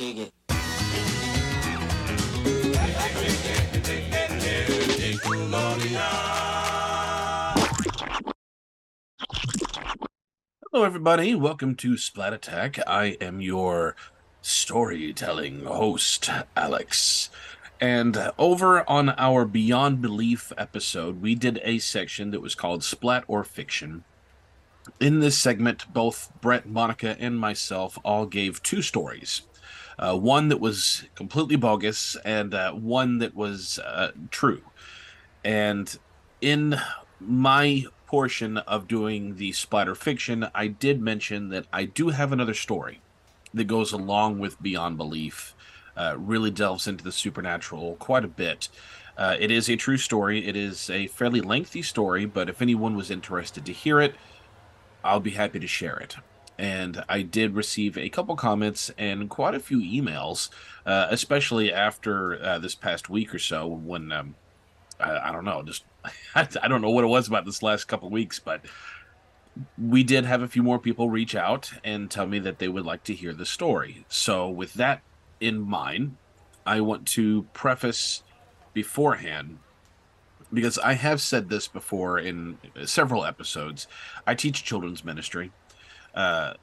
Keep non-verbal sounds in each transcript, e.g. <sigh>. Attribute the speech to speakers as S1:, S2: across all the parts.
S1: Hello, everybody. Welcome to Splat Attack. I am your storytelling host, Alex. And over on our Beyond Belief episode, we did a section that was called Splat or Fiction. In this segment, both Brett, Monica, and myself all gave two stories. Uh, one that was completely bogus, and uh, one that was uh, true. And in my portion of doing the Splat or Fiction, I did mention that I do have another story that goes along with Beyond Belief, uh, really delves into the supernatural quite a bit. Uh, it is a true story. It is a fairly lengthy story, but if anyone was interested to hear it, I'll be happy to share it. And I did receive a couple comments and quite a few emails, uh, especially after uh, this past week or so when um, I, I don't know, just <laughs> I don't know what it was about this last couple weeks, but we did have a few more people reach out and tell me that they would like to hear the story. So, with that in mind, I want to preface beforehand because I have said this before in several episodes. I teach children's ministry. Uh,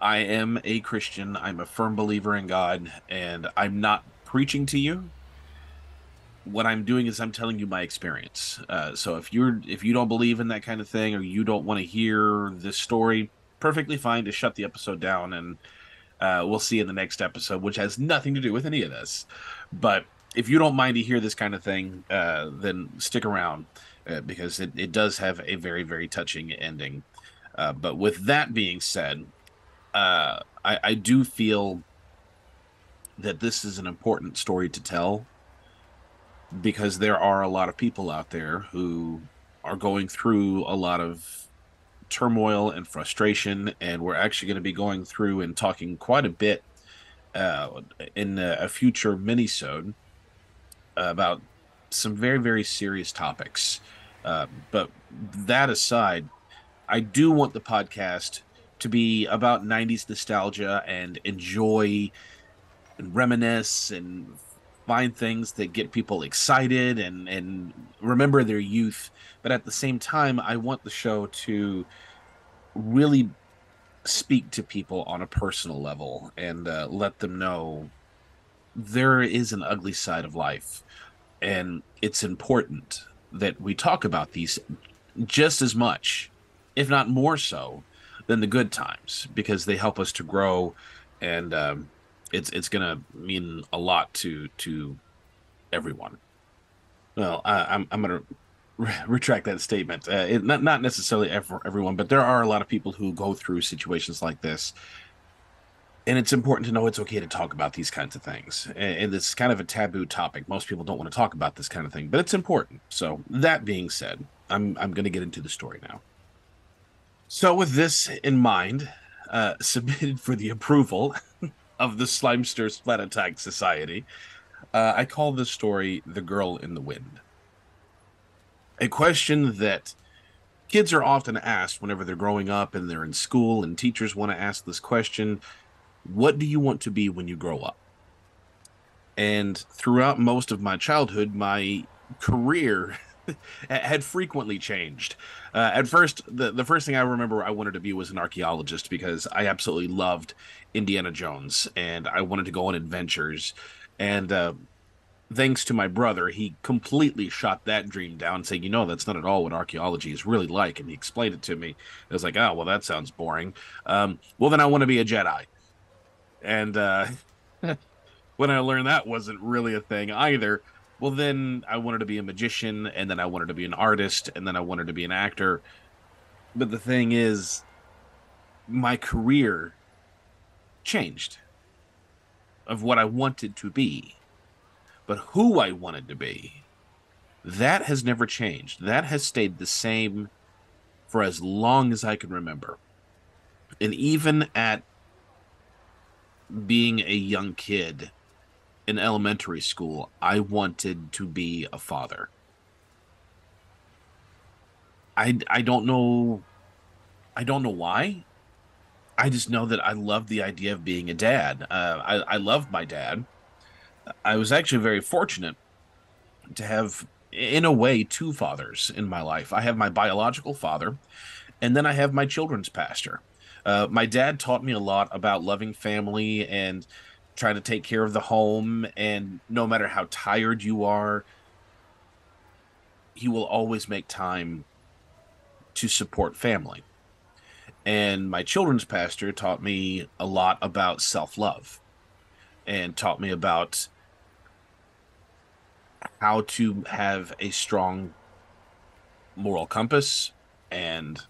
S1: I am a Christian. I'm a firm believer in God, and I'm not preaching to you what I'm doing is I'm telling you my experience. Uh, so if you're if you don't believe in that kind of thing or you don't want to hear this story, perfectly fine to shut the episode down and uh, we'll see in the next episode, which has nothing to do with any of this. But if you don't mind to hear this kind of thing, uh, then stick around uh, because it, it does have a very very touching ending. Uh, but with that being said, uh, I, I do feel that this is an important story to tell because there are a lot of people out there who are going through a lot of turmoil and frustration and we're actually going to be going through and talking quite a bit uh, in a, future minisode about some very very serious topics. Uh, but that aside i do want the podcast to be about 90s nostalgia and enjoy and reminisce and find things that get people excited and and remember their youth. But at the same time i want the show to really speak to people on a personal level and uh, let them know there is an ugly side of life. And it's important that we talk about these just as much if not more so than the good times because they help us to grow and um, it's it's gonna mean a lot to to everyone. Well, I, I'm I'm gonna re- <laughs> retract that statement. Uh, it, not not necessarily for everyone, but there are a lot of people who go through situations like this, and it's important to know it's okay to talk about these kinds of things. And, and it's kind of a taboo topic. Most people don't want to talk about this kind of thing, but it's important. So that being said, I'm I'm going to get into the story now. So with this in mind, uh, <laughs> submitted for the approval of the Slimester Splat Attack Society, uh, I call this story The Girl in the Wind. A question that kids are often asked whenever they're growing up and they're in school, and teachers want to ask this question What do you want to be when you grow up? And throughout most of my childhood, my career <laughs> had frequently changed. Uh, at first, the, the first thing I remember I wanted to be was an archaeologist because I absolutely loved Indiana Jones and I wanted to go on adventures. And uh, thanks to my brother, he completely shot that dream down, saying, "You know, that's not at all what archaeology is really like." And he explained it to me. I was like, "Oh, well, that sounds boring." Um, well, then I want to be a Jedi. And uh, <laughs> when I learned that wasn't really a thing either, well, then I wanted to be a magician, and then I wanted to be an artist, and then I wanted to be an actor. But the thing is, my career changed of what I wanted to be. But who I wanted to be, that has never changed. That has stayed the same for as long as I can remember. And even at being a young kid, in elementary school, I wanted to be a father. I I don't know I don't know why. I just know that I love the idea of being a dad. Uh, I, I love my dad. I was actually very fortunate to have, in a way, two fathers in my life. I have my biological father, and then I have my children's pastor. Uh, my dad taught me a lot about loving family and trying to take care of the home. And no matter how tired you are, he will always make time to support family. And my children's pastor taught me a lot about self love and taught me about how to have a strong moral compass and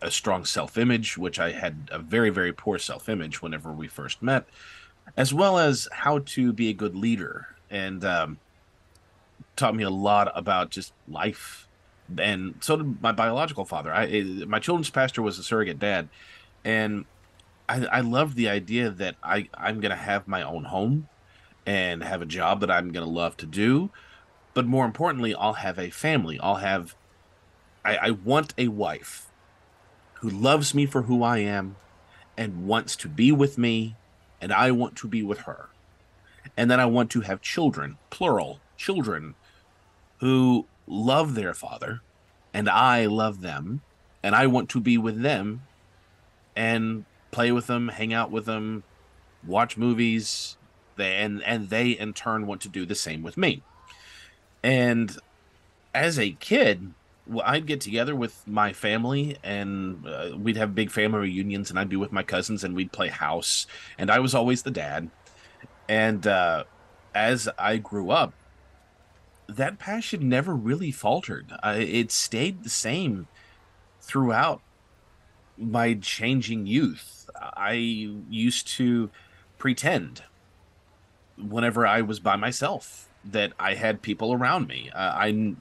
S1: a strong self image, which I had a very, very poor self image whenever we first met, as well as how to be a good leader. And um, taught me a lot about just life. And so did my biological father. I eh, my children's pastor was a surrogate dad, and I, I love the idea that I I'm gonna have my own home, and have a job that I'm gonna love to do, but more importantly, I'll have a family. I'll have I, I want a wife who loves me for who I am and wants to be with me, and I want to be with her. And then I want to have children, plural, children who love their father, and I love them, and I want to be with them and play with them, hang out with them, watch movies, and and they in turn want to do the same with me. And as a kid, I'd get together with my family and uh, we'd have big family reunions and I'd be with my cousins and we'd play house and I was always the dad. And uh, as I grew up, that passion never really faltered. It stayed the same throughout my changing youth. I used to pretend whenever I was by myself that I had people around me. Uh, I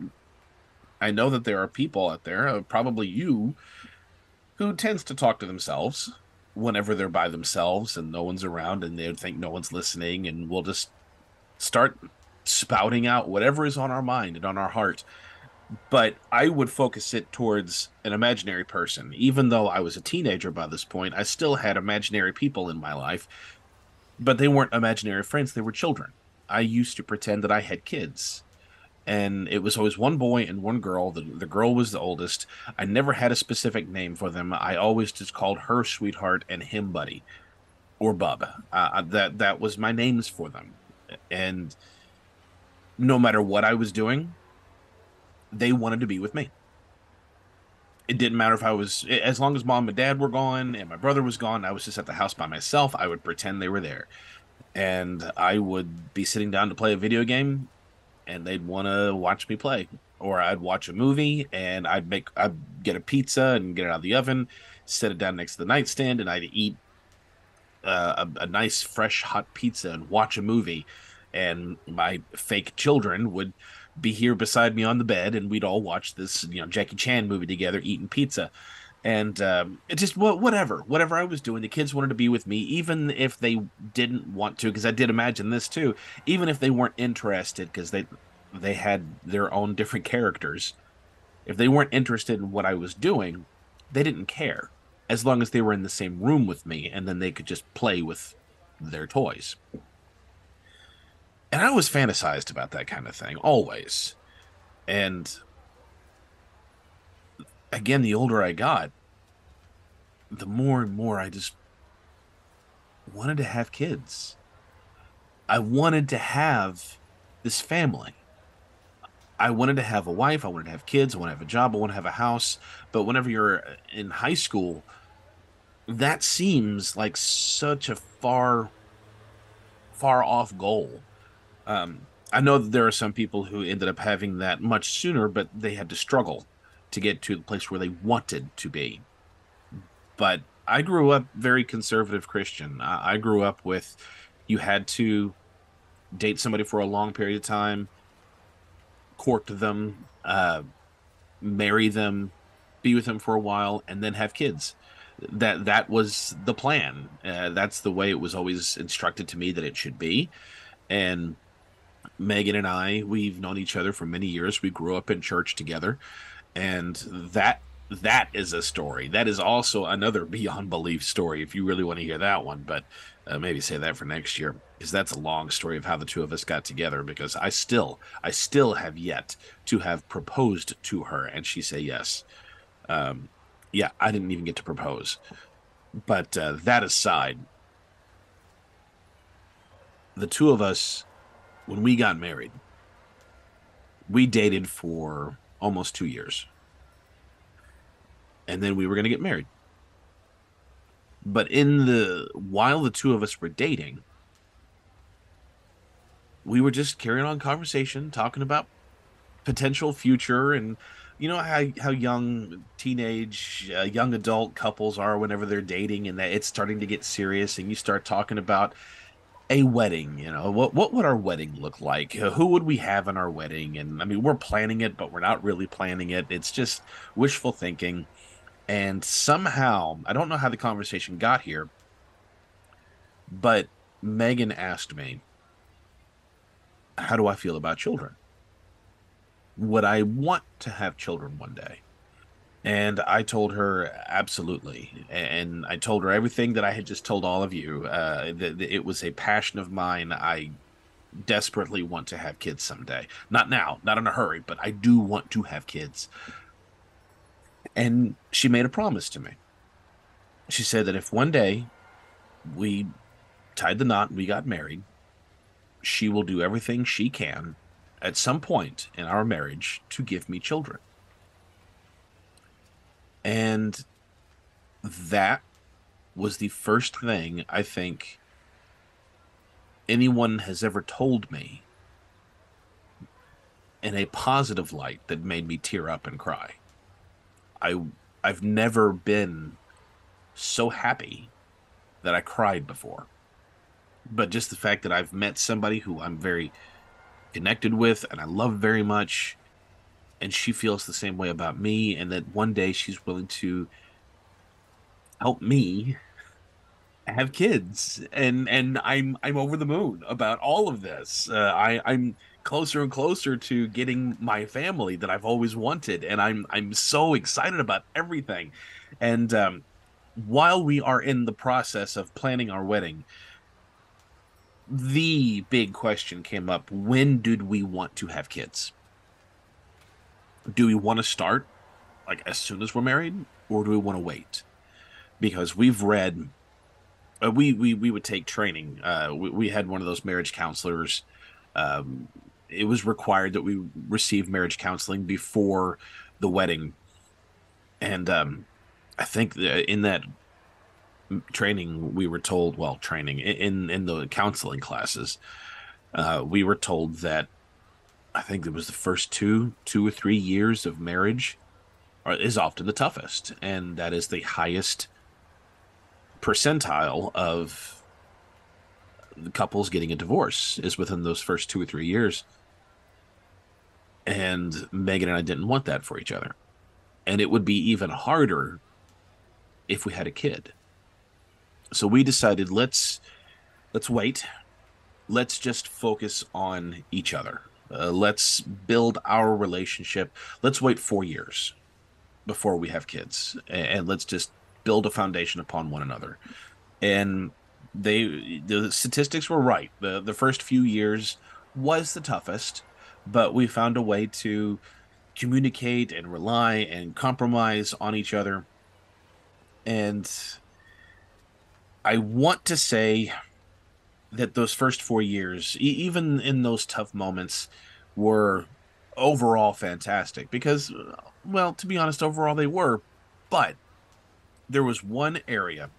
S1: I know that there are people out there, uh, probably you, who tends to talk to themselves whenever they're by themselves and no one's around and they think no one's listening and we'll just start spouting out whatever is on our mind and on our heart. But I would focus it towards an imaginary person. Even though I was a teenager by this point, I still had imaginary people in my life, but they weren't imaginary friends, they were children. I used to pretend that I had kids. And it was always one boy and one girl. The, the girl was the oldest. I never had a specific name for them. I always just called her sweetheart and him buddy or bub. Uh, that that was my names for them. And no matter what I was doing, they wanted to be with me. It didn't matter if I was, as long as mom and dad were gone and my brother was gone, I was just at the house by myself. I would pretend they were there. And I would be sitting down to play a video game and they'd want to watch me play. Or I'd watch a movie and I'd make, I'd get a pizza and get it out of the oven, set it down next to the nightstand, and I'd eat uh, a, a nice, fresh, hot pizza and watch a movie and my fake children would be here beside me on the bed and we'd all watch this you know jackie chan movie together eating pizza and um, it just whatever whatever i was doing the kids wanted to be with me even if they didn't want to because i did imagine this too even if they weren't interested because they they had their own different characters if they weren't interested in what i was doing they didn't care as long as they were in the same room with me and then they could just play with their toys and I was fantasized about that kind of thing always. And again, the older I got, the more and more I just wanted to have kids. I wanted to have this family. I wanted to have a wife. I wanted to have kids. I want to have a job. I want to have a house. But whenever you're in high school, that seems like such a far, far off goal um, I know that there are some people who ended up having that much sooner, but they had to struggle to get to the place where they wanted to be. But I grew up very conservative Christian. I, I grew up with you had to date somebody for a long period of time, court them, uh, marry them, be with them for a while, and then have kids. That that was the plan. Uh, that's the way it was always instructed to me that it should be, and Megan and I, we've known each other for many years. We grew up in church together, and that that is a story. That is also another <laughs> beyond belief story. If you really want to hear that one, but uh, maybe say that for next year because that's a long story of how the two of us got together. Because I still, I still have yet to have proposed to her and she say yes. Um, yeah, I didn't even get to propose. But uh, that aside, the two of us, when we got married, we dated for almost two years. And then we were going to get married. But in the while the two of us were dating, we were just carrying on conversation, talking about potential future and you know how how young teenage uh, young adult couples are whenever they're dating and that it's starting to get serious and you start talking about a wedding you know what what would our wedding look like? Uh, who would we have in our wedding? And i mean we're planning it but we're not really planning it. It's just wishful thinking and somehow i don't know how the conversation got here but megan asked me how do i feel about children would I want to have children one day? And I told her absolutely. And I told her everything that I had just told all of you. Uh, that, that it was a passion of mine. I desperately want to have kids someday. Not now, not in a hurry, but I do want to have kids. And she made a promise to me. She said that if one day we tied the knot and we got married, she will do everything she can at some point in our marriage to give me children. And that was the first thing I think anyone has ever told me in a positive light that made me tear up and cry. I I've never been so happy that I cried before. But just the fact that I've met somebody who I'm very connected with and I love very much. And she feels the same way about me, and that one day she's willing to help me have kids and and i'm i'm over the moon about all of this uh, i i'm closer and closer to getting my family that i've always wanted and i'm i'm so excited about everything and um, while we are in the process of planning our wedding the big question came up when did we want to have kids? Do we want to start like as soon as we're married or do we want to wait? Because we've read uh, we, we we would take training. Uh, we, we, had one of those marriage counselors. Um, it was required that we receive marriage counseling before the wedding, and um, I think in that training we were told well training in in the counseling classes uh, we were told that i think it was the first two two or three years of marriage are, is often the toughest. And that is the highest percentile of the couples getting a divorce is within those first two or three years and megan and i didn't want that for each other. And it would be even harder if we had a kid. So we decided let's let's wait. Let's just focus on each other. Uh, let's build our relationship. Let's wait four years before we have kids. And, and let's just build a foundation upon one another. And they the statistics were right. The the first few years was the toughest but we found a way to communicate and rely and compromise on each other and I want to say that those first four years, e- even in those tough moments, were overall fantastic because, well, to be honest, overall they were. But there was one area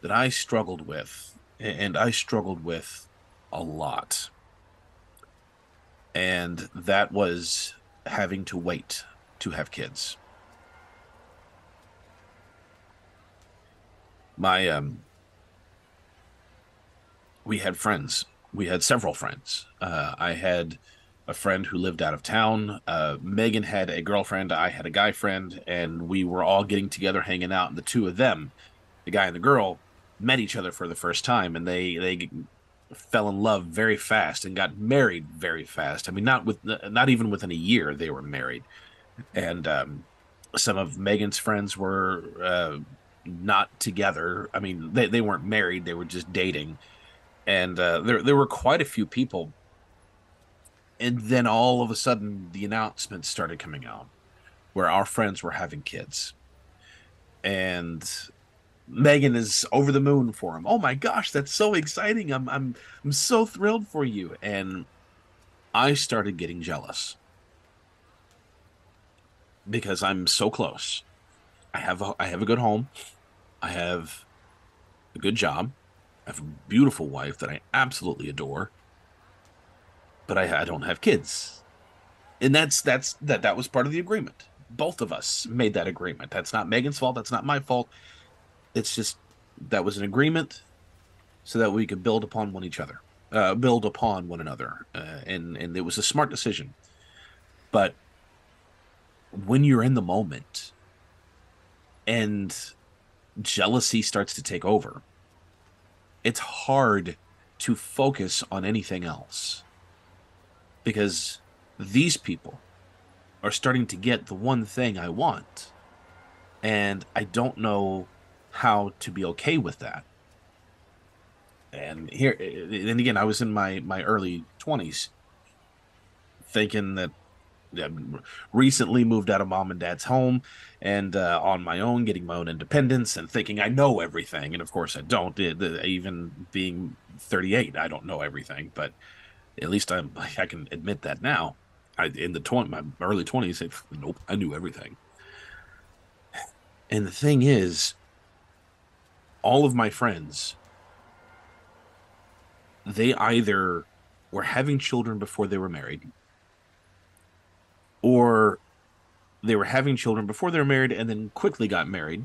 S1: that I struggled with, and I struggled with a lot. And that was having to wait to have kids. my um we had friends. We had several friends. Uh, i had a friend who lived out of town. Uh, megan had a girlfriend. I had a guy friend. And we were all getting together hanging out. And the two of them the guy and the girl met each other for the first time. And they they fell in love very fast and got married very fast i mean not with not even within a year they were married and um, some of Megan's friends were uh, not together. I mean, they, they weren't married, they were just dating. And uh, there, there were quite a few people. And then all of a sudden, the announcements started coming out where our friends were having kids. And Megan is over the moon for him. Oh my gosh, that's so exciting. I'm I'm I'm so thrilled for you. And I started getting jealous because I'm so close. I have a, I have a good home. I have a good job. I have a beautiful wife that I absolutely adore. But I, I don't have kids. And that's that's that that was part of the agreement. Both of us made that agreement. That's not Megan's fault. That's not my fault. It's just that was an agreement so that we could build upon one each other, uh, build upon one another, uh, and and it was a smart decision. But when you're in the moment and jealousy starts to take over, it's hard to focus on anything else because these people are starting to get the one thing I want. And I don't know how to be okay with that. And here, and again, I was in my, my early 20s thinking that recently moved out of mom and dad's home and uh, on my own, getting my own independence and thinking I know everything. And of course, I don't. Even being 38, I don't know everything, but at least I'm, <laughs> I can admit that now. I, in the 20, my early 20s, nope, I knew everything. And the thing is, all of my friends, they either were having children before they were married or they were having children before they were married and then quickly got married,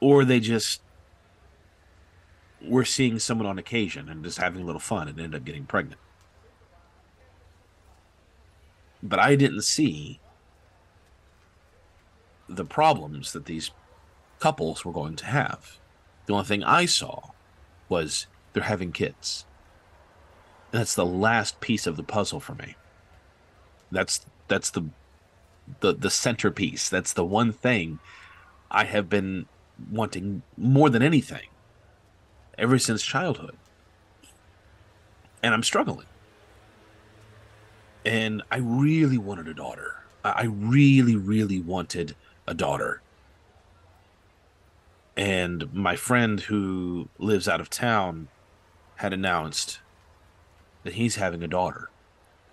S1: or they just were seeing someone on occasion and just having a little fun and ended up getting pregnant. But I didn't see the problems that these couples were going to have. The only thing I saw was they're having kids And that's the last piece of the puzzle for me. That's that's the the the centerpiece. That's the one thing I have been wanting more than anything ever since childhood. And I'm struggling. And I really wanted a daughter. I really, really wanted a daughter. And my friend who lives out of town had announced that he's having a daughter.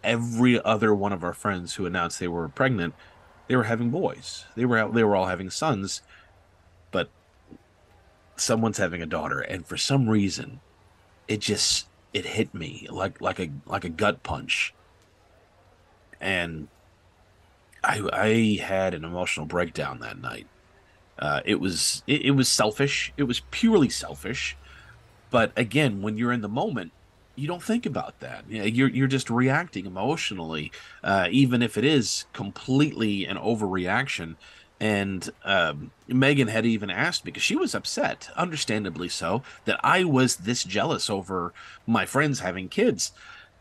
S1: Every other one of our friends who announced they were pregnant, they were having boys. They were they were all having sons, but someone's having a daughter, and for some reason, it just it hit me like like a like a gut punch, and I I had an emotional breakdown that night. Uh, it was it, it was selfish. It was purely selfish. But again, when you're in the moment, you don't think about that. You're you're just reacting emotionally, uh, even if it is completely an overreaction. And um, Megan had even asked me because she was upset, understandably so, that I was this jealous over my friends having kids.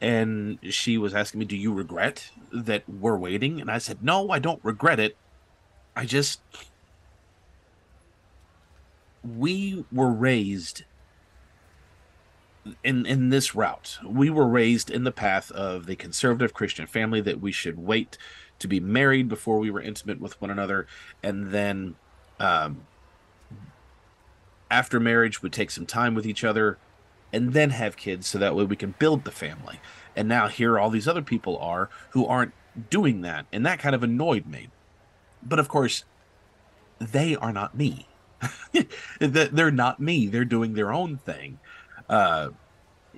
S1: And she was asking me, "Do you regret that we're waiting?" And I said, "No, I don't regret it. I just we were raised in in this route. We were raised in the path of the conservative Christian family that we should wait to be married before we were intimate with one another, and then um, after marriage would take some time with each other, and then have kids, so that way we can build the family. And now here all these other people are who aren't doing that, and that kind of annoyed me. But of course, they are not me. <laughs> They're not me. They're doing their own thing uh,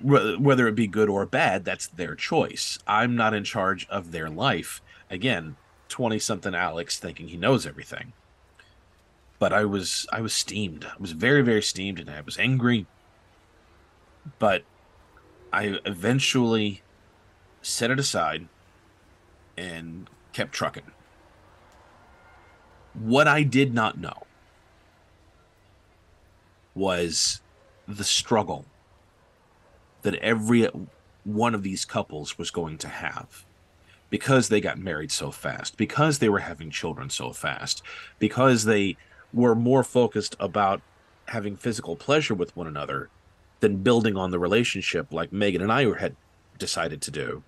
S1: whether it be good or bad, that's their choice. I'm not in charge of their life. Again, 20 something Alex thinking he knows everything. But I was I was steamed. I was very very steamed and I was angry. But I eventually set it aside and kept trucking. What I did not know was the struggle that every one of these couples was going to have. because they got married so fast, because they were having children so fast, because they were more focused about having physical pleasure with one another than building on the relationship like Megan and I had decided to do.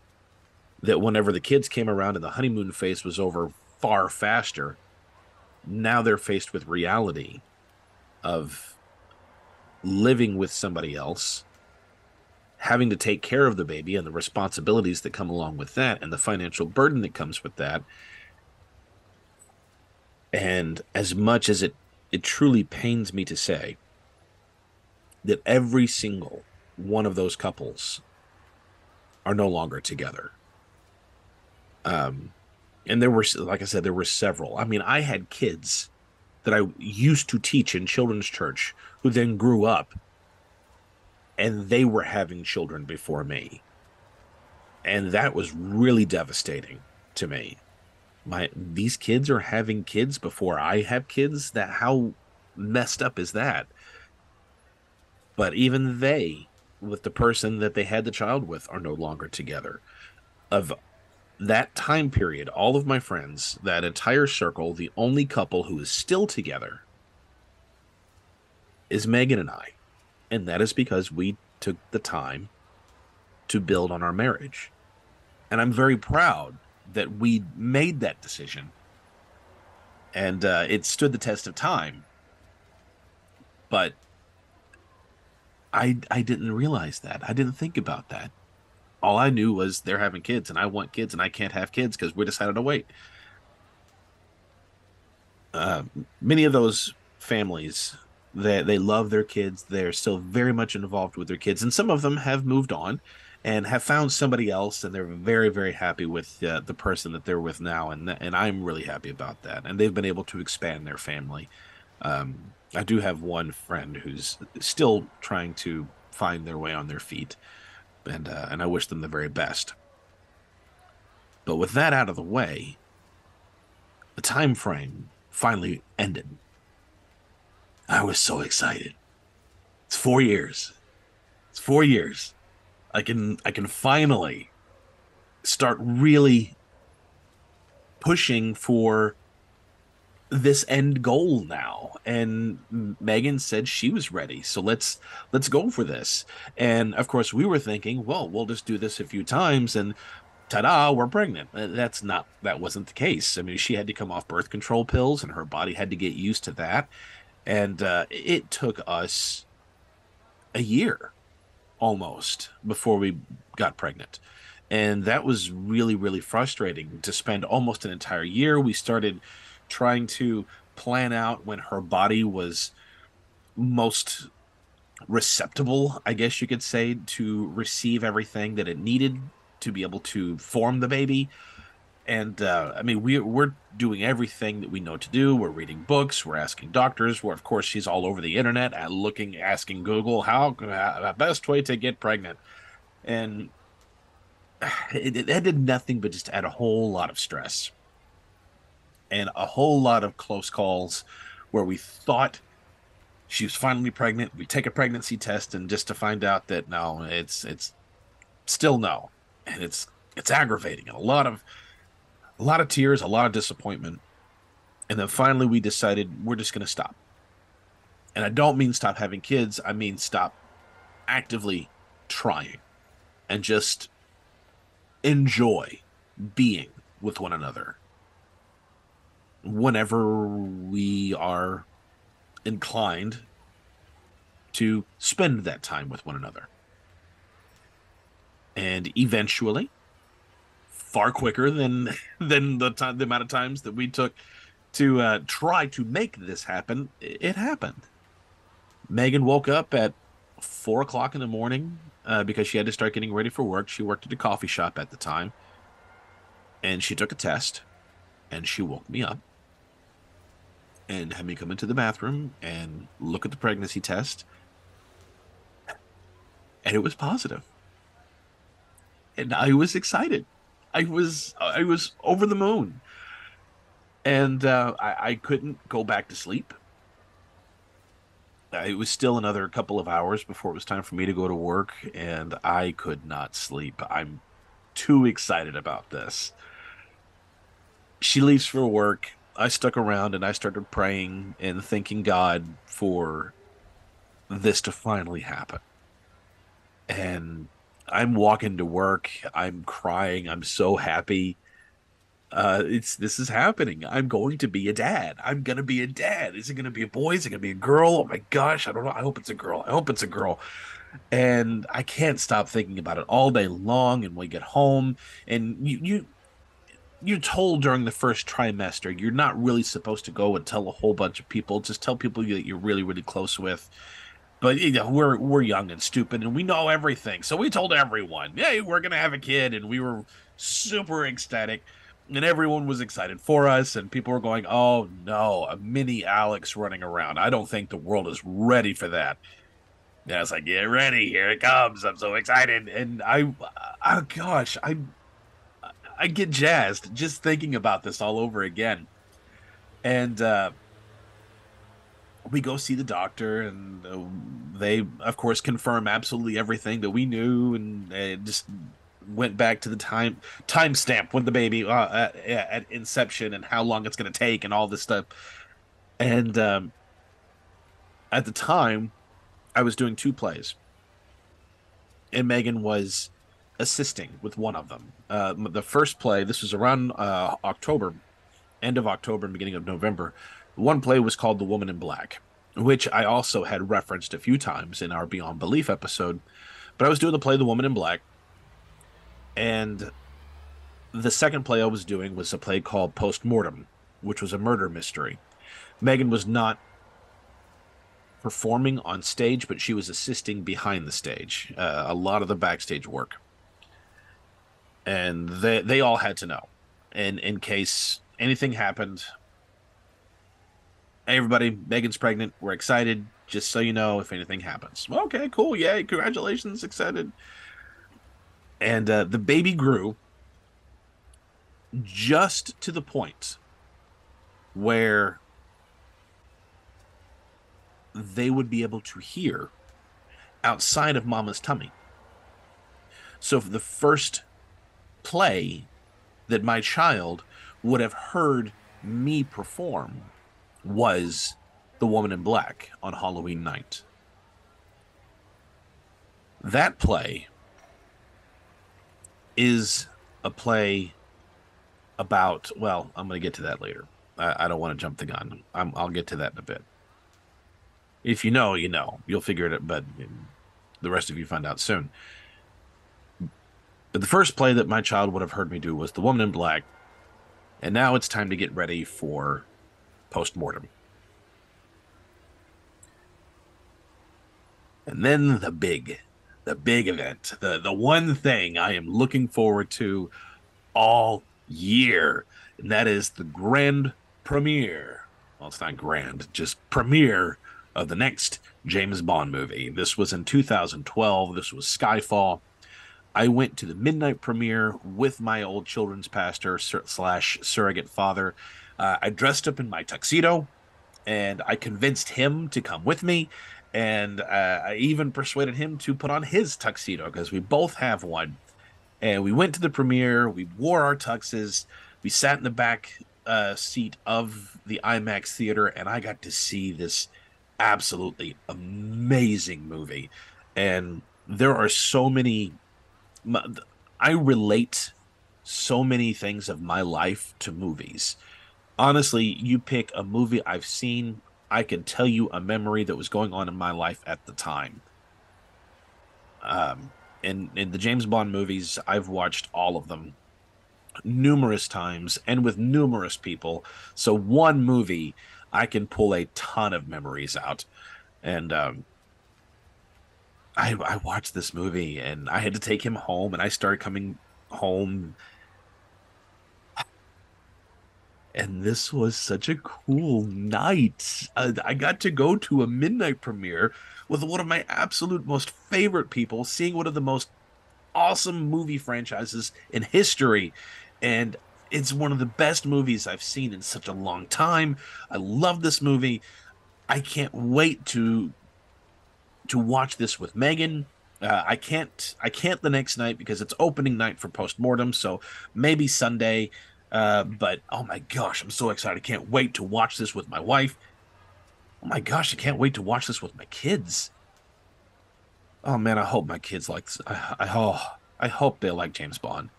S1: That whenever the kids came around and the honeymoon phase was over far faster, now they're faced with reality of living with somebody else, having to take care of the baby and the responsibilities that come along with that and the financial burden that comes with that. And as much as it it truly pains me to say that every single one of those couples are no longer together. Um, and there were, like I said, there were several. I mean, I had kids that I used to teach in children's church who then grew up and they were having children before me. And that was really devastating to me my these kids are having kids before I have kids. That how messed up is that? But even they, with the person that they had the child with, are no longer together. Of that time period, all of my friends, that entire circle, the only couple who is still together is Megan and I. And that is because we took the time to build on our marriage. And I'm very proud that we made that decision and uh, it stood the test of time but i i didn't realize that i didn't think about that all i knew was they're having kids and i want kids and i can't have kids because we decided to wait uh, many of those families they, they love their kids. They're still very much involved with their kids. And some of them have moved on and have found somebody else and they're very very happy with uh, the person that they're with now. And and I'm really happy about that. And they've been able to expand their family. Um, I do have one friend who's still trying to find their way on their feet. And uh, and I wish them the very best. But with that out of the way the time frame finally ended I was so excited. It's 4 years. It's 4 years. I can I can finally start really pushing for this end goal now. And megan said she was ready. So let's let's go for this. And of course we were thinking well we'll just do this a few times and ta-da we're pregnant. Uh, that's not that wasn't the case. I mean she had to come off birth control pills and her body had to get used to that and uh, it took us a year almost before we got pregnant. And that was really, really frustrating to spend almost an entire year. We started trying to plan out when her body was most receptible, I guess you could say, to receive everything that it needed to be able to form the baby and uh, I mean we we're doing everything that we know to do. We're reading books. We're asking doctors. We're of course she's all over the internet looking, asking Google how the best way to get pregnant, and it, it did nothing but just add a whole lot of stress and a whole lot of close calls where we thought she was finally pregnant. We take a pregnancy test and just to find out that no, it's it's still no, and it's it's aggravating and a lot of a lot of tears, a lot of disappointment. And then finally, we decided we're just going to stop. And I don't mean stop having kids, I mean stop actively trying and just enjoy being with one another whenever we are inclined to spend that time with one another. And eventually, far quicker than <laughs> than the time the amount of times that we took to uh, try to make this happen. It happened. Megan woke up at four o'clock in the morning uh, because she had to start getting ready for work. She worked at a coffee shop at the time, and she took a test, and she woke me up and had me come into the bathroom and look at the pregnancy test, and it was positive. positive, and I was excited. I was I was over the moon, and uh, I, I couldn't go back to sleep. It was still another couple of hours before it was time for me to go to work, and I could not sleep. I'm too excited about this. she leaves for work. I stuck around and I started praying and thanking God for this to finally happen. And I'm walking to work. I'm crying. I'm so happy. Uh, it's this is happening. I'm going to be a dad. I'm gonna be a dad. Is it gonna be a boy? Is it gonna be a girl? Oh my gosh, I don't know. I hope it's a girl. I hope it's a girl. And I can't stop thinking about it all day long. And we get home, and you you you're told during the first trimester you're not really supposed to go and tell a whole bunch of people. Just tell people that you're really really close with but you know, we're we're young and stupid and we know everything. So we told everyone, "Hey, we're to have a kid." And we were super ecstatic. And everyone was excited for us and people were going, "Oh no, a mini Alex running around. I don't think the world is ready for that." And I was like, "Get ready. Here it comes. I'm so excited." And I oh gosh, I I get jazzed just thinking about this all over again. And uh we go see the doctor and uh, they of course confirm absolutely everything that we knew and uh, just went back to the time time stamp when the baby uh, at, at, inception and how long it's going to take and all this stuff. And um, at the time i was doing two plays. And megan was assisting with one of them. Uh, the first play this was around uh, october end of october and beginning of november one play was called The Woman in Black, which I also had referenced a few times in our Beyond Belief episode. But I was doing the play The Woman in Black, and the second play I was doing was a play called Post Mortem, which was a murder mystery. Megan was not performing on stage, but she was assisting behind the stage, uh, a lot of the backstage work. And they they all had to know, and in case anything happened, hey everybody, Megan's pregnant. We're excited. Just so you know, if anything happens. Okay, cool. Yay! Congratulations. Excited. And uh, the baby grew just to the point where they would be able to hear outside of mama's tummy. So for the first play that my child would have heard me perform was The Woman in Black on Halloween night. That play is a play about, well, I'm going to get to that later. I, I don't want to jump the gun. i will get to that in a bit. If you know, you know. You'll figure it out, but the rest of you find out soon. But the first play that my child would have heard me do was The Woman in Black. And now it's time to get ready for post mortem. And then the big, the big event, the the one thing I am looking forward to all year, and that is the grand premiere. Well, it's not grand, just premiere of the next James Bond movie. This was in 2012. This was Skyfall. I went to the midnight premiere with my old children's pastor slash surrogate father uh, I dressed up in my tuxedo and I convinced him to come with me. And uh, I even persuaded him to put on his tuxedo because we both have one. And we went to the premiere. We wore our tuxes. We sat in the back uh, seat of the IMAX theater, and I got to see this absolutely amazing movie. And there are so many. I relate so many things of my life to movies honestly, you pick a movie I've seen, I can tell you a memory that was going on in my life at the time. Um, in in the James Bond movies, I've watched all of them numerous times and with numerous people. So one movie, I can pull a ton of memories out, and um, I I watched this movie and I had to take him home, and I started coming home and this was such a cool night. Uh, I got to go to a midnight premiere with one of my absolute most favorite people, seeing one of the most awesome movie franchises in history. And it's one of the best movies I've seen in such a long time. I love this movie. I can't wait to to watch this with Megan. Uh, I can't I can't the next night because it's opening night for postmortem. So maybe Sunday Uh, but oh my gosh, I'm so excited! I can't wait to watch this with my wife. Oh my gosh, I can't wait to watch this with my kids. Oh man, I hope my kids like. I, I oh, I hope they like James Bond.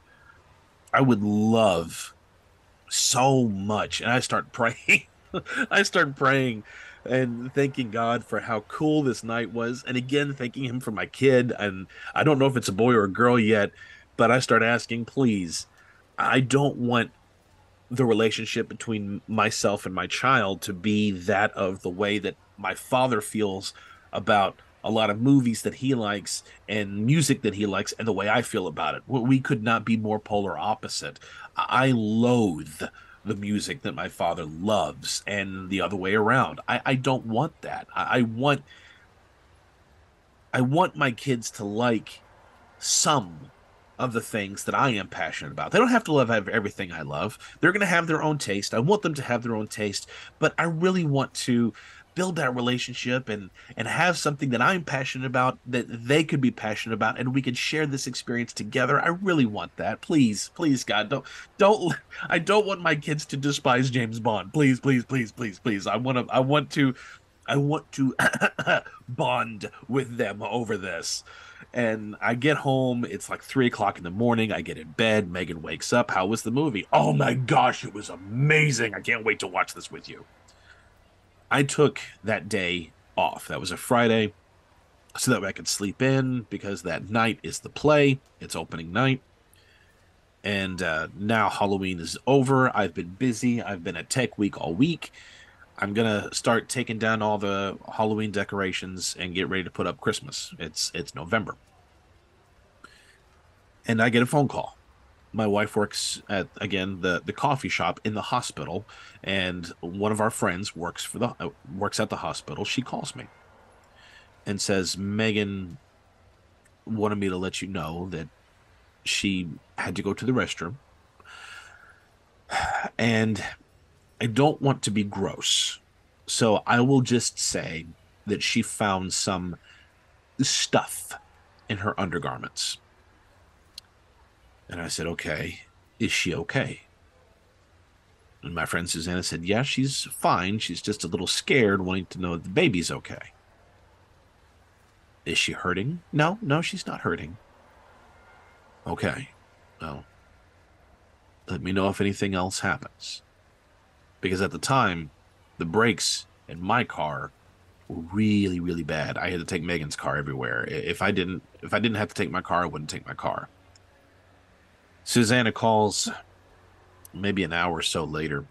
S1: I would love so much, and I start praying. <laughs> I start praying and thanking God for how cool this night was. And again, thanking Him for my kid. And I don't know if it's a boy or a girl yet, but I start asking, please, I don't want the relationship between myself and my child to be that of the way that my father feels about a lot of movies that he likes and music that he likes and the way I feel about it. We could not be more polar opposite. I loathe the music that my father loves and the other way around. I, I don't want that. I, I want I want my kids to like some of the things that I am passionate about. They don't have to love everything I love. They're going to have their own taste. I want them to have their own taste, but I really want to build that relationship and and have something that I'm passionate about that they could be passionate about and we could share this experience together. I really want that. Please, please God, don't don't I don't want my kids to despise James Bond. Please, please, please, please, please. I want to I want to I want to <coughs> bond with them over this. And I get home, it's like three o'clock in the morning. I get in bed. Megan wakes up. How was the movie? Oh my gosh, it was amazing. I can't wait to watch this with you. I took that day off. That was a Friday, so that way I could sleep in because that night is the play. It's opening night. And uh, now Halloween is over. I've been busy. I've been at Tech Week all week. I'm gonna start taking down all the Halloween decorations and get ready to put up Christmas. It's it's November, and I get a phone call. My wife works at again the the coffee shop in the hospital and one of our friends works for the works at the hospital. She calls me and says megan wanted me to let you know that she had to go to the restroom. <sighs> And i don't want to be gross so i will just say that she found some stuff in her undergarments and I said, okay, is she okay? And my friend Susanna said, yeah, she's fine. She's just a little scared, wanting to know that the baby's okay. Is she hurting? No, no, she's not hurting. Okay. Well, let me know if anything else happens. Because at the time, the brakes in my car were really, really bad. I had to take Megan's car everywhere. If I didn't if I didn't have to take my car, I wouldn't take my car. Susanna calls maybe an hour or so later,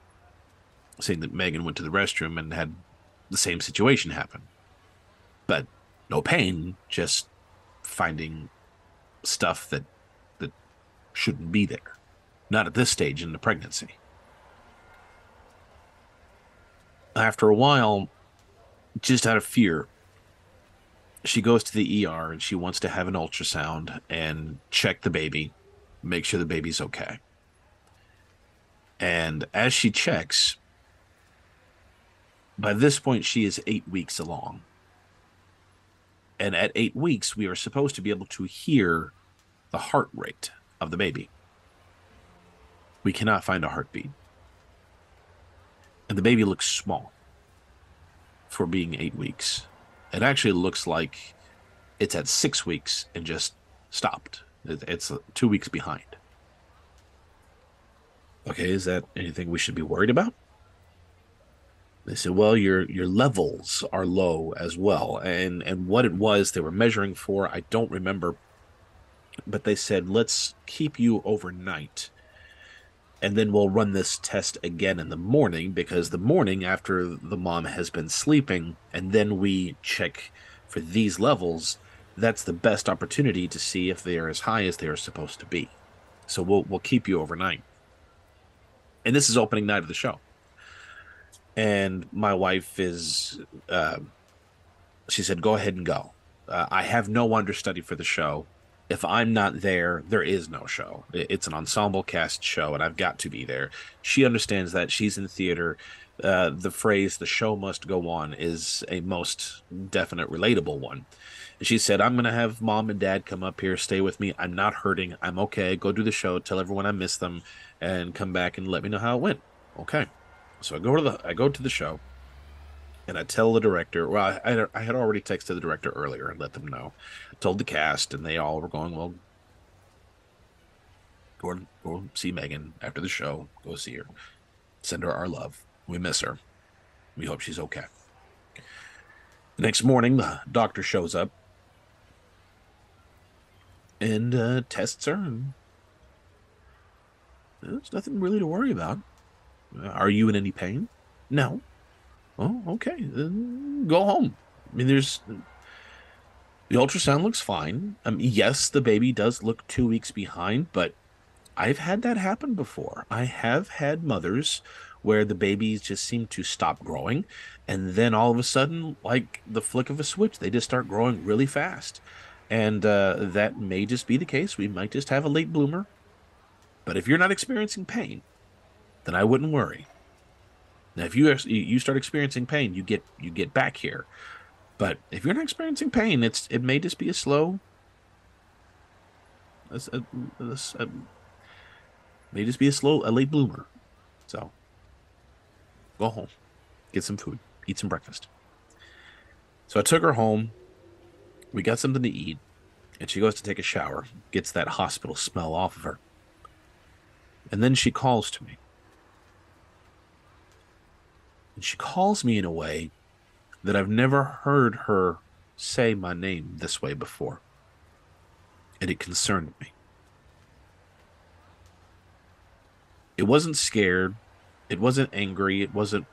S1: saying that Megan went to the restroom and had the same situation happen. But no pain, just finding stuff that that shouldn't be there. Not at this stage in the pregnancy. After a while, just out of fear, she goes to the ER and she wants to have an ultrasound and check the baby make sure the baby's okay. And as she checks, by this point, she is eight weeks along. And at eight weeks, we are supposed to be able to hear the heart rate of the baby. We cannot find a heartbeat. And the baby looks small for being eight weeks. It actually looks like it's at six weeks and just stopped. It's two weeks behind. Okay, is that anything we should be worried about? They said, well, your your levels are low as well, and and what it was they were measuring for, I don't remember. But they said, let's keep you overnight, and then we'll run this test again in the morning because the morning after the mom has been sleeping, and then we check for these levels that's the best opportunity to see if they are as high as they are supposed to be. So we'll we'll keep you overnight. And this is opening night of the show. And my wife is, uh, she said, "Go ahead and go. Uh, I have no understudy for the show. If I'm not there, there is no show. It's an ensemble cast show, and I've got to be there." She understands that she's in theater uh, the phrase "the show must go on" is a most definite, relatable one. And she said, "I'm going to have mom and dad come up here, stay with me. I'm not hurting. I'm okay. Go do the show. Tell everyone I miss them, and come back and let me know how it went." Okay. So I go to the I go to the show, and I tell the director. Well, I, I had already texted the director earlier and let them know. I told the cast, and they all were going, "Well, go go see Megan after the show. Go see her. Send her our love." We miss her. We hope she's okay. The next morning, the doctor shows up and uh, tests her, and there's nothing really to worry about. Are you in any pain? No. Oh, okay. Then go home. I mean, there's the ultrasound looks fine. Um, yes, the baby does look two weeks behind, but I've had that happen before. I have had mothers where the babies just seem to stop growing and then all of a sudden like the flick of a switch they just start growing really fast and uh, that may just be the case we might just have a late bloomer but if you're not experiencing pain then i wouldn't worry now if you you start experiencing pain you get you get back here but if you're not experiencing pain it's it may just be a slow a, a, may just be a slow a late bloomer so Go home, get some food, eat some breakfast. So I took her home. We got something to eat, and she goes to take a shower, gets that hospital smell off of her. And then she calls to me. And she calls me in a way that I've never heard her say my name this way before. And it concerned me. It wasn't scared. It wasn't angry. It wasn't.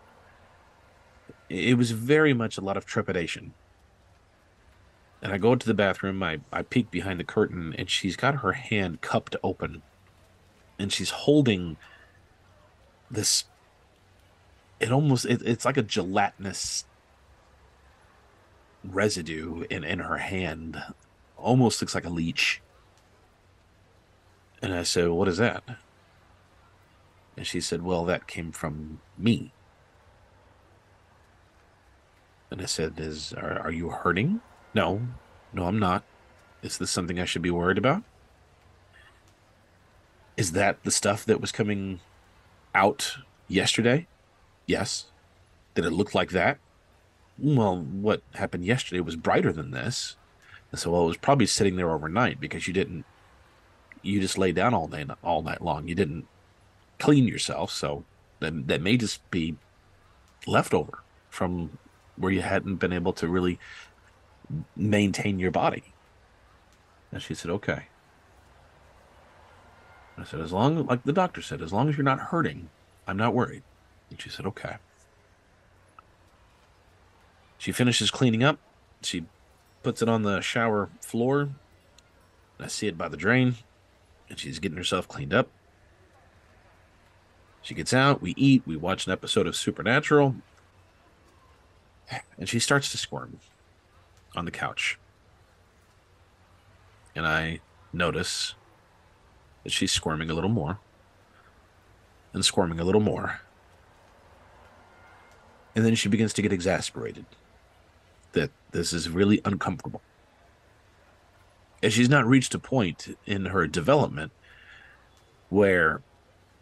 S1: It was very much a lot of trepidation. And I go into the bathroom. I, I peek behind the curtain, and she's got her hand cupped open. And she's holding this. It almost. It, it's like a gelatinous residue in, in her hand. Almost looks like a leech. And I said, What is that? And she said, Well, that came from me. And I said, Is are, are you hurting? No, no, I'm not. Is this something I should be worried about? Is that the stuff that was coming out yesterday? Yes. Did it look like that? Well, what happened yesterday was brighter than this. And so, well, it was probably sitting there overnight because you didn't, you just lay down all day, all night long. You didn't clean yourself. So that, that may just be leftover from where you hadn't been able to really maintain your body. And she said, okay. I said, as long like the doctor said, as long as you're not hurting, I'm not worried. And she said, okay. She finishes cleaning up. She puts it on the shower floor. I see it by the drain. And she's getting herself cleaned up. She gets out, we eat, we watch an episode of Supernatural, and she starts to squirm on the couch. And I notice that she's squirming a little more and squirming a little more. And then she begins to get exasperated that this is really uncomfortable. And she's not reached a point in her development where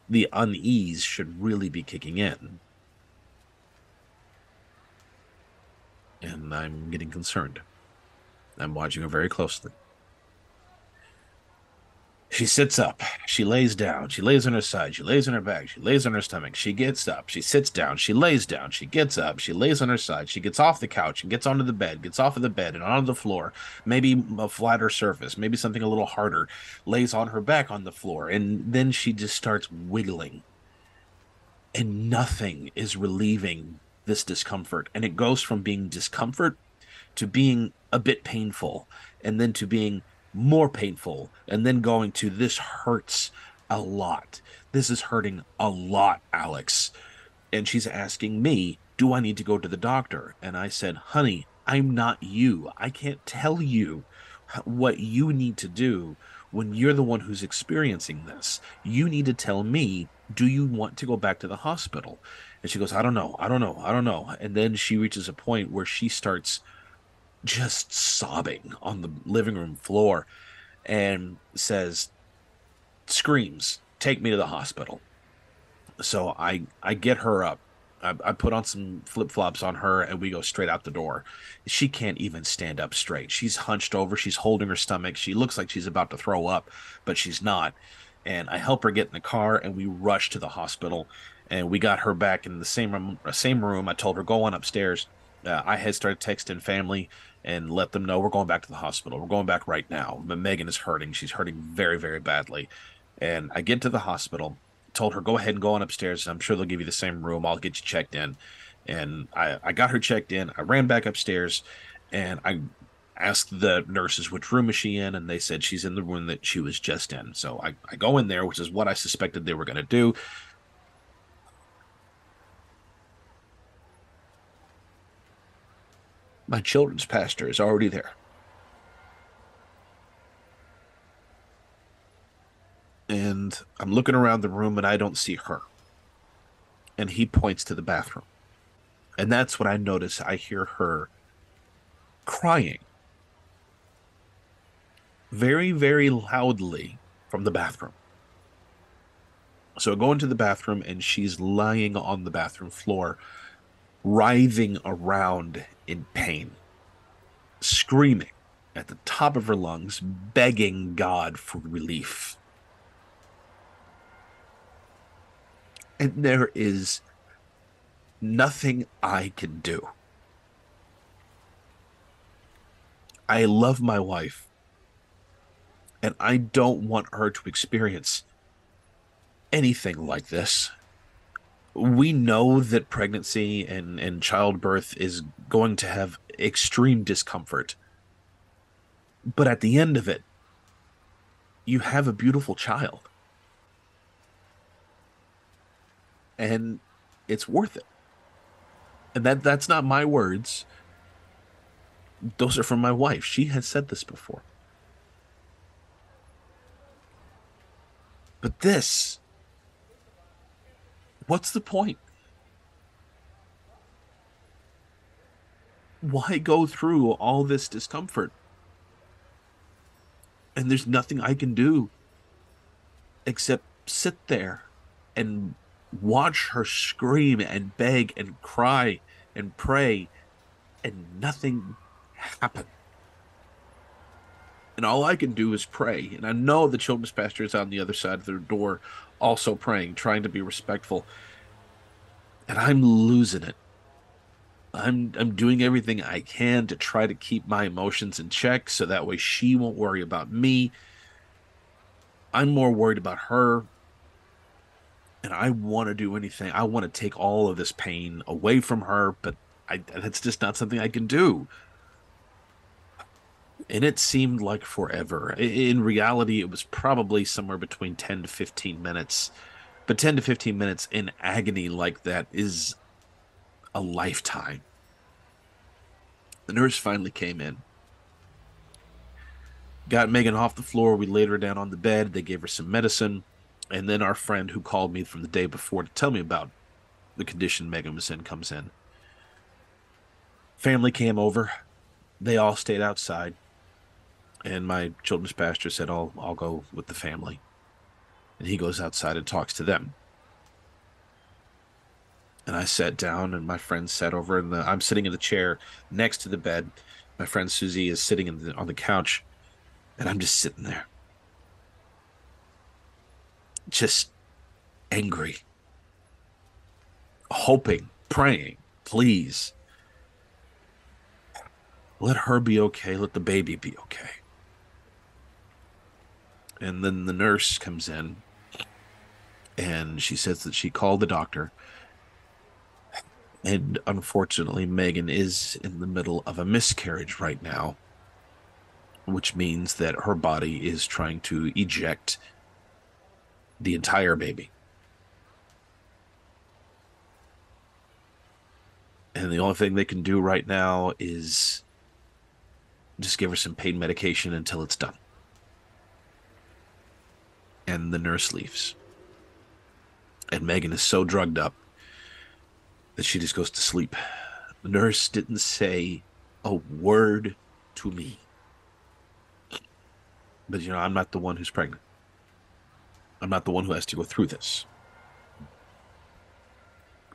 S1: the unease should really be kicking in. And I'm getting concerned. I'm watching her very closely. She sits up. She lays down. She lays on her side. She lays on her back. She lays on her stomach. She gets up. She sits down. She lays down. She gets up. She lays on her side. She gets off the couch and gets onto the bed, gets off of the bed and onto the floor. Maybe a flatter surface, maybe something a little harder. Lays on her back on the floor. And then she just starts wiggling. And nothing is relieving this discomfort. And it goes from being discomfort to being a bit painful and then to being more painful and then going to this hurts a lot. This is hurting a lot, Alex. And she's asking me, Do I need to go to the doctor? And I said, Honey, I'm not you. I can't tell you what you need to do when you're the one who's experiencing this. You need to tell me, Do you want to go back to the hospital? And she goes, I don't know, I don't know, I don't know. And then she reaches a point where she starts just sobbing on the living room floor and says, screams, take me to the hospital. So I I get her up. I, I put on some flip flops on her and we go straight out the door. She can't even stand up straight. She's hunched over. She's holding her stomach. She looks like she's about to throw up, but she's not. And I help her get in the car and we rush to the hospital. And we got her back in the same room. Same room. I told her go on upstairs. Uh, I had started texting family and let them know we're going back to the hospital. We're going back right now. But Megan is hurting. She's hurting very, very badly. And I get to the hospital, told her, go ahead and go on upstairs. I'm sure they'll give you the same room. I'll get you checked in. And I, I got her checked in. I ran back upstairs and I asked the nurses which room is she in, and they said she's in the room that she was just in. So I, I go in there, which is what I suspected they were going to do. My children's pastor is already there. and I'm looking around the room and I don't see her. And he points to the bathroom. And that's when I notice I hear her crying very, very loudly from the bathroom. So I go into the bathroom and she's lying on the bathroom floor, writhing around in pain, screaming at the top of her lungs, begging God for relief. and there is nothing I can do. I love my wife, and I don't want her to experience anything like this. We know that pregnancy and, and childbirth is going to have extreme discomfort. But at the end of it, you have a beautiful child. and it's worth it. And that that's not my words. Those are from my wife. She has said this before. But this what's the point? Why go through all this discomfort? And there's nothing I can do except sit there and watch her scream and beg and cry and pray, and nothing happened. And all I can do is pray. And I know the children's pastor is on the other side of their door, also praying, trying to be respectful. And I'm losing it. I'm I'm doing everything I can to try to keep my emotions in check so that way she won't worry about me. I'm more worried about her and I want to do anything. I want to take all of this pain away from her, but I, that's just not something I can do. And it seemed like forever. In reality, it was probably somewhere between 10 to 15 minutes. But 10 to 15 minutes in agony like that is a lifetime. The nurse finally came in. Got Megan off the floor. We laid her down on the bed. They gave her some medicine and then our friend who called me from the day before to tell me about the condition Megan was in comes in. Family came over. They all stayed outside. And my children's pastor said, I'll, I'll go with the family. And he goes outside and talks to them. And I sat down, and my friend sat over, and I'm sitting in the chair next to the bed. My friend Susie is sitting the, on the couch, and I'm just sitting there just angry, hoping, praying, please. Let her be okay. Let the baby be okay. And then the nurse comes in and she says that she called the doctor. And unfortunately, Megan is in the middle of a miscarriage right now, which means that her body is trying to eject the entire baby. And the only thing they can do right now is just give her some pain medication until it's done. And the nurse leaves. And Megan is so drugged up that she just goes to sleep. The nurse didn't say a word to me. But you know, I'm not the one who's pregnant. I'm not the one who has to go through this.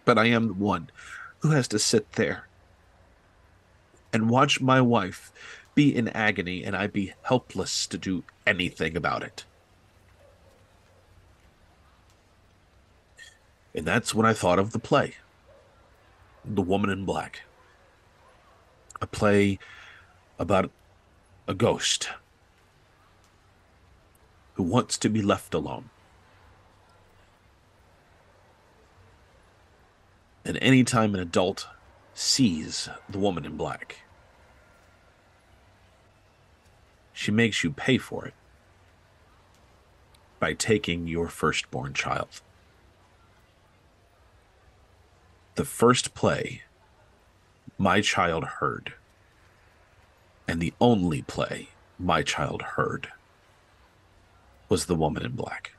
S1: But I am the one who has to sit there and watch my wife be in agony and I be helpless to do anything about it. And that's when I thought of the play The Woman in Black. A play about a ghost who wants to be left alone. And anytime an adult sees the woman in black, she makes you pay for it by taking your firstborn child. The first play my child heard, and the only play my child heard, was The Woman in Black.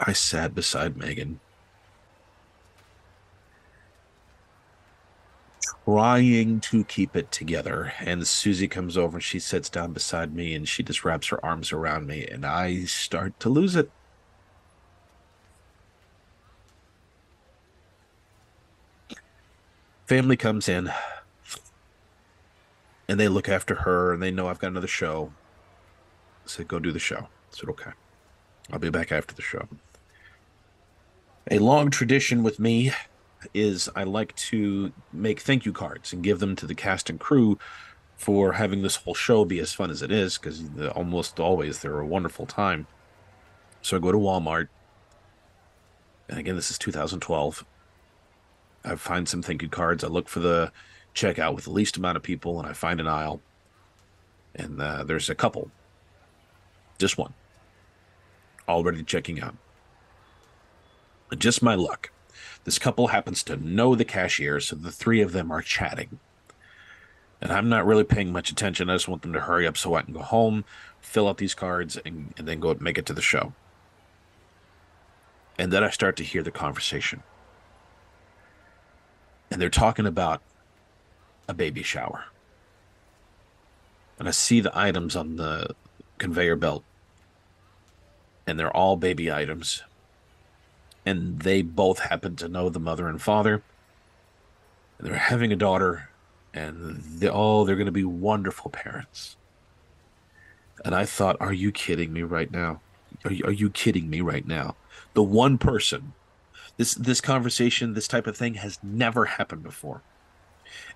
S1: I sat beside Megan, trying to keep it together. And Susie comes over and she sits down beside me and she just wraps her arms around me, and I start to lose it. Family comes in and they look after her and they know I've got another show. Said, go do the show. I said, okay. I'll be back after the show. A long tradition with me is I like to make thank you cards and give them to the cast and crew for having this whole show be as fun as it is because almost always they're a wonderful time. So I go to Walmart, and again, this is 2012. I find some thank you cards. I look for the checkout with the least amount of people, and I find an aisle, and uh, there's a couple, just one, already checking out. Just my luck. This couple happens to know the cashier, so the three of them are chatting. And I'm not really paying much attention. I just want them to hurry up so I can go home, fill out these cards, and, and then go make it to the show. And then I start to hear the conversation. And they're talking about a baby shower. And I see the items on the conveyor belt. And they're all baby items and they both happen to know the mother and father. And they're having a daughter, and they, oh, they're going to be wonderful parents. And I thought, are you kidding me right now? Are you, are you kidding me right now? The one person, this this conversation, this type of thing has never happened before.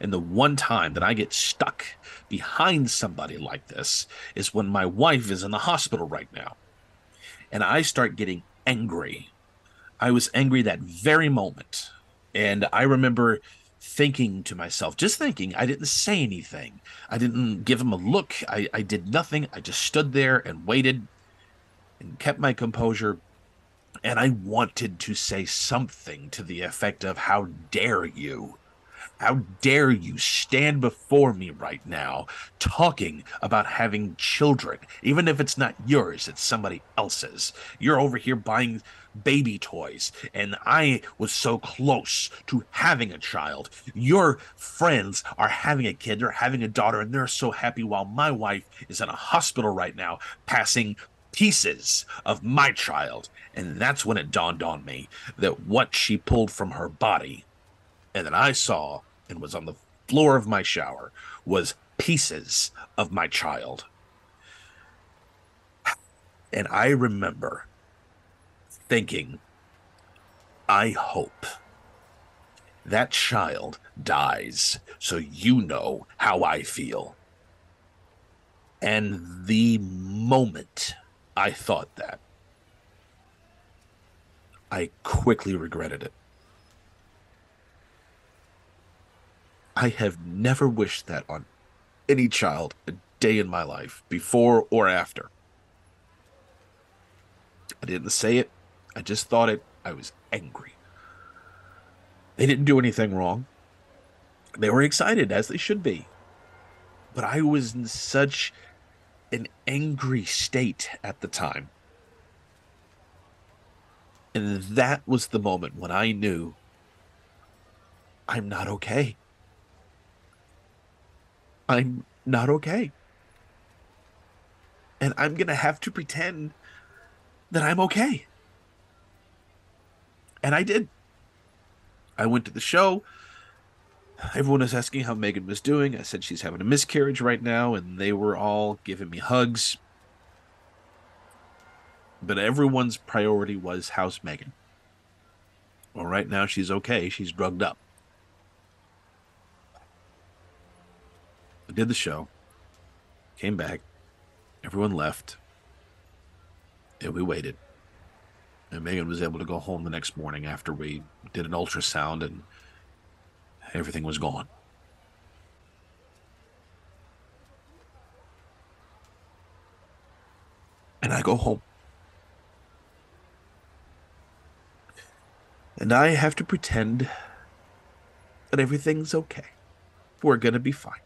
S1: And the one time that I get stuck behind somebody like this is when my wife is in the hospital right now. And I start getting angry I was angry that very moment. And I remember thinking to myself, just thinking, I didn't say anything. I didn't give him a look. I, I did nothing. I just stood there and waited and kept my composure. And I wanted to say something to the effect of, How dare you? How dare you stand before me right now talking about having children? Even if it's not yours, it's somebody else's. You're over here buying baby toys, and I was so close to having a child. Your friends are having a kid, they're having a daughter, and they're so happy while my wife is in a hospital right now passing pieces of my child. And that's when it dawned on me that what she pulled from her body and that I saw and was on the floor of my shower was pieces of my child. And I remember thinking, I hope that child dies so you know how I feel. And the moment I thought that, I quickly regretted it. I have never wished that on any child a day in my life, before or after. I didn't say it, I just thought it. I was angry. They didn't do anything wrong. They were excited, as they should be. But I was in such an angry state at the time And that was the moment when I knew I'm not okay. I'm not okay. And I'm going to have to pretend that I'm okay. And I did. I went to the show. <laughs> Everyone was asking how Megan was doing. I said she's having a miscarriage right now, and they were all giving me hugs. But everyone's priority was how's Megan? Well, right now she's okay. She's drugged up. I did the show, came back, everyone left, and we waited. And Megan was able to go home the next morning after we did an ultrasound and everything was gone. And I go home. And I have to pretend that everything's okay. We're going to be fine.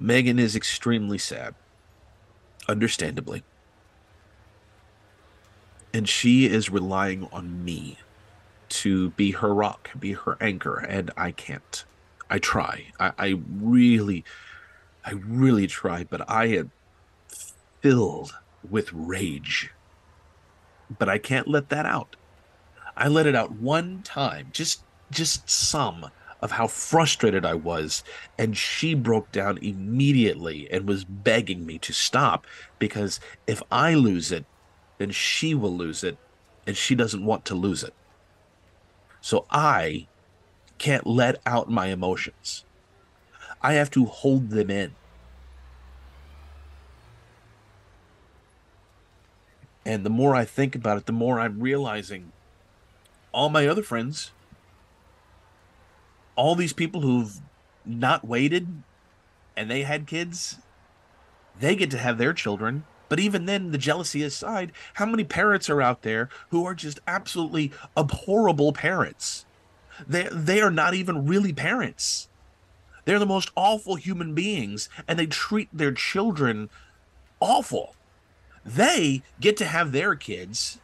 S1: Megan is extremely sad, understandably. And she is relying on me to be her rock, be her anchor, and I can't. I try. I, I really, I really try, but I am filled with rage. But I can't let that out. I let it out one time, just just some, of how frustrated I was. And she broke down immediately and was begging me to stop because if I lose it, then she will lose it and she doesn't want to lose it. So I can't let out my emotions. I have to hold them in. And the more I think about it, the more I'm realizing all my other friends all these people who've not waited and they had kids, they get to have their children. But even then, the jealousy aside, how many parents are out there who are just absolutely abhorrible parents? They, they are not even really parents. They're the most awful human beings, and they treat their children awful. They get to have their kids,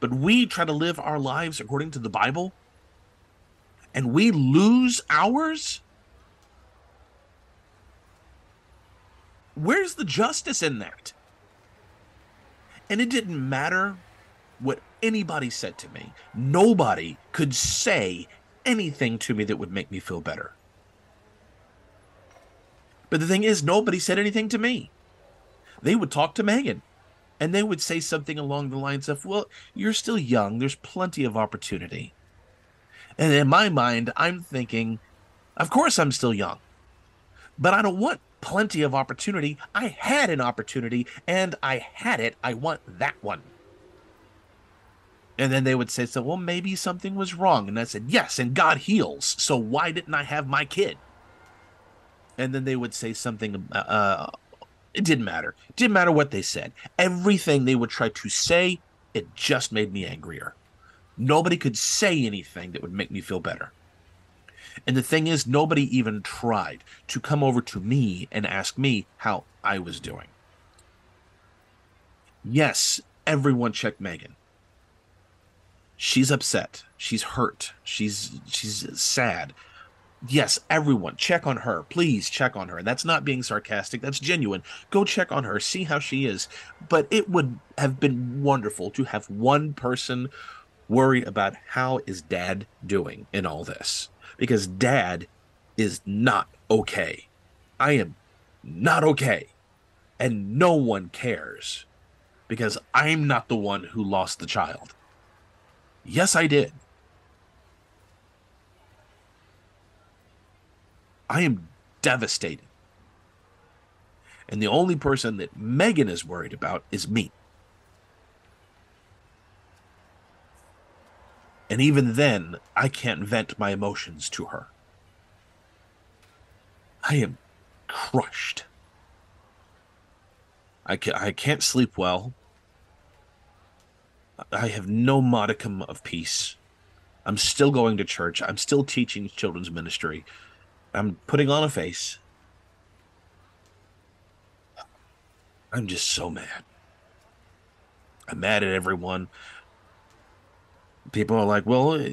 S1: but we try to live our lives according to the Bible and we lose ours? Where's the justice in that? And it didn't matter what anybody said to me. Nobody could say anything to me that would make me feel better. But the thing is, nobody said anything to me. They would talk to Megan and they would say something along the lines of, Well, you're still young. There's plenty of opportunity. And in my mind, I'm thinking, of course I'm still young, but I don't want plenty of opportunity. I had an opportunity and I had it. I want that one. And then they would say, so, well, maybe something was wrong. And I said, yes, and God heals. So why didn't I have my kid? And then they would say something, uh, uh it didn't matter. It didn't matter what they said. Everything they would try to say, it just made me angrier. Nobody could say anything that would make me feel better. And the thing is, nobody even tried to come over to me and ask me how I was doing. Yes, everyone checked Megan. She's upset. She's hurt. She's she's sad. Yes, everyone check on her. Please check on her. That's not being sarcastic. That's genuine. Go check on her. See how she is. But it would have been wonderful to have one person worry about how is dad doing in all this because dad is not okay. I am not okay. And no one cares because I'm not the one who lost the child. Yes, I did. I am devastated. And the only person that Megan is worried about is me. And even then, I can't vent my emotions to her. I am crushed. I, ca- I can't sleep well. I have no modicum of peace. I'm still going to church. I'm still teaching children's ministry. I'm putting on a face. I'm just so mad. I'm mad at everyone. People are like, well,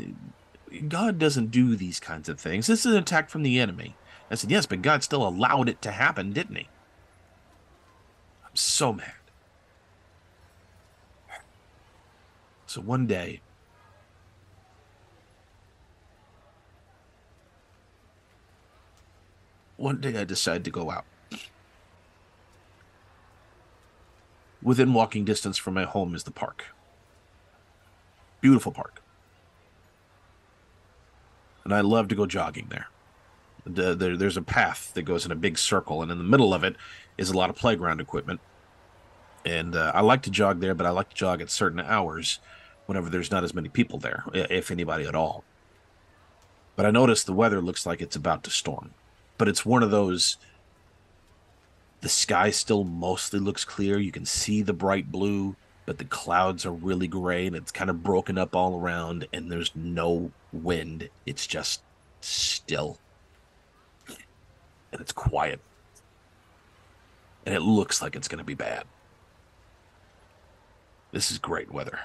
S1: God doesn't do these kinds of things. This is an attack from the enemy. I said, yes, but God still allowed it to happen, didn't he? I'm so mad. So one day, one day I decided to go out. Within walking distance from my home is the park. Beautiful park. And I love to go jogging there. The, there. There's a path that goes in a big circle, and in the middle of it is a lot of playground equipment. And uh, I like to jog there, but I like to jog at certain hours whenever there's not as many people there, if anybody at all. But I noticed the weather looks like it's about to storm. But it's one of those the sky still mostly looks clear. You can see the bright blue, but the clouds are really gray and it's kind of broken up all around, and there's no wind. It's just still. And it's quiet. And it looks like it's going to be bad. This is great weather.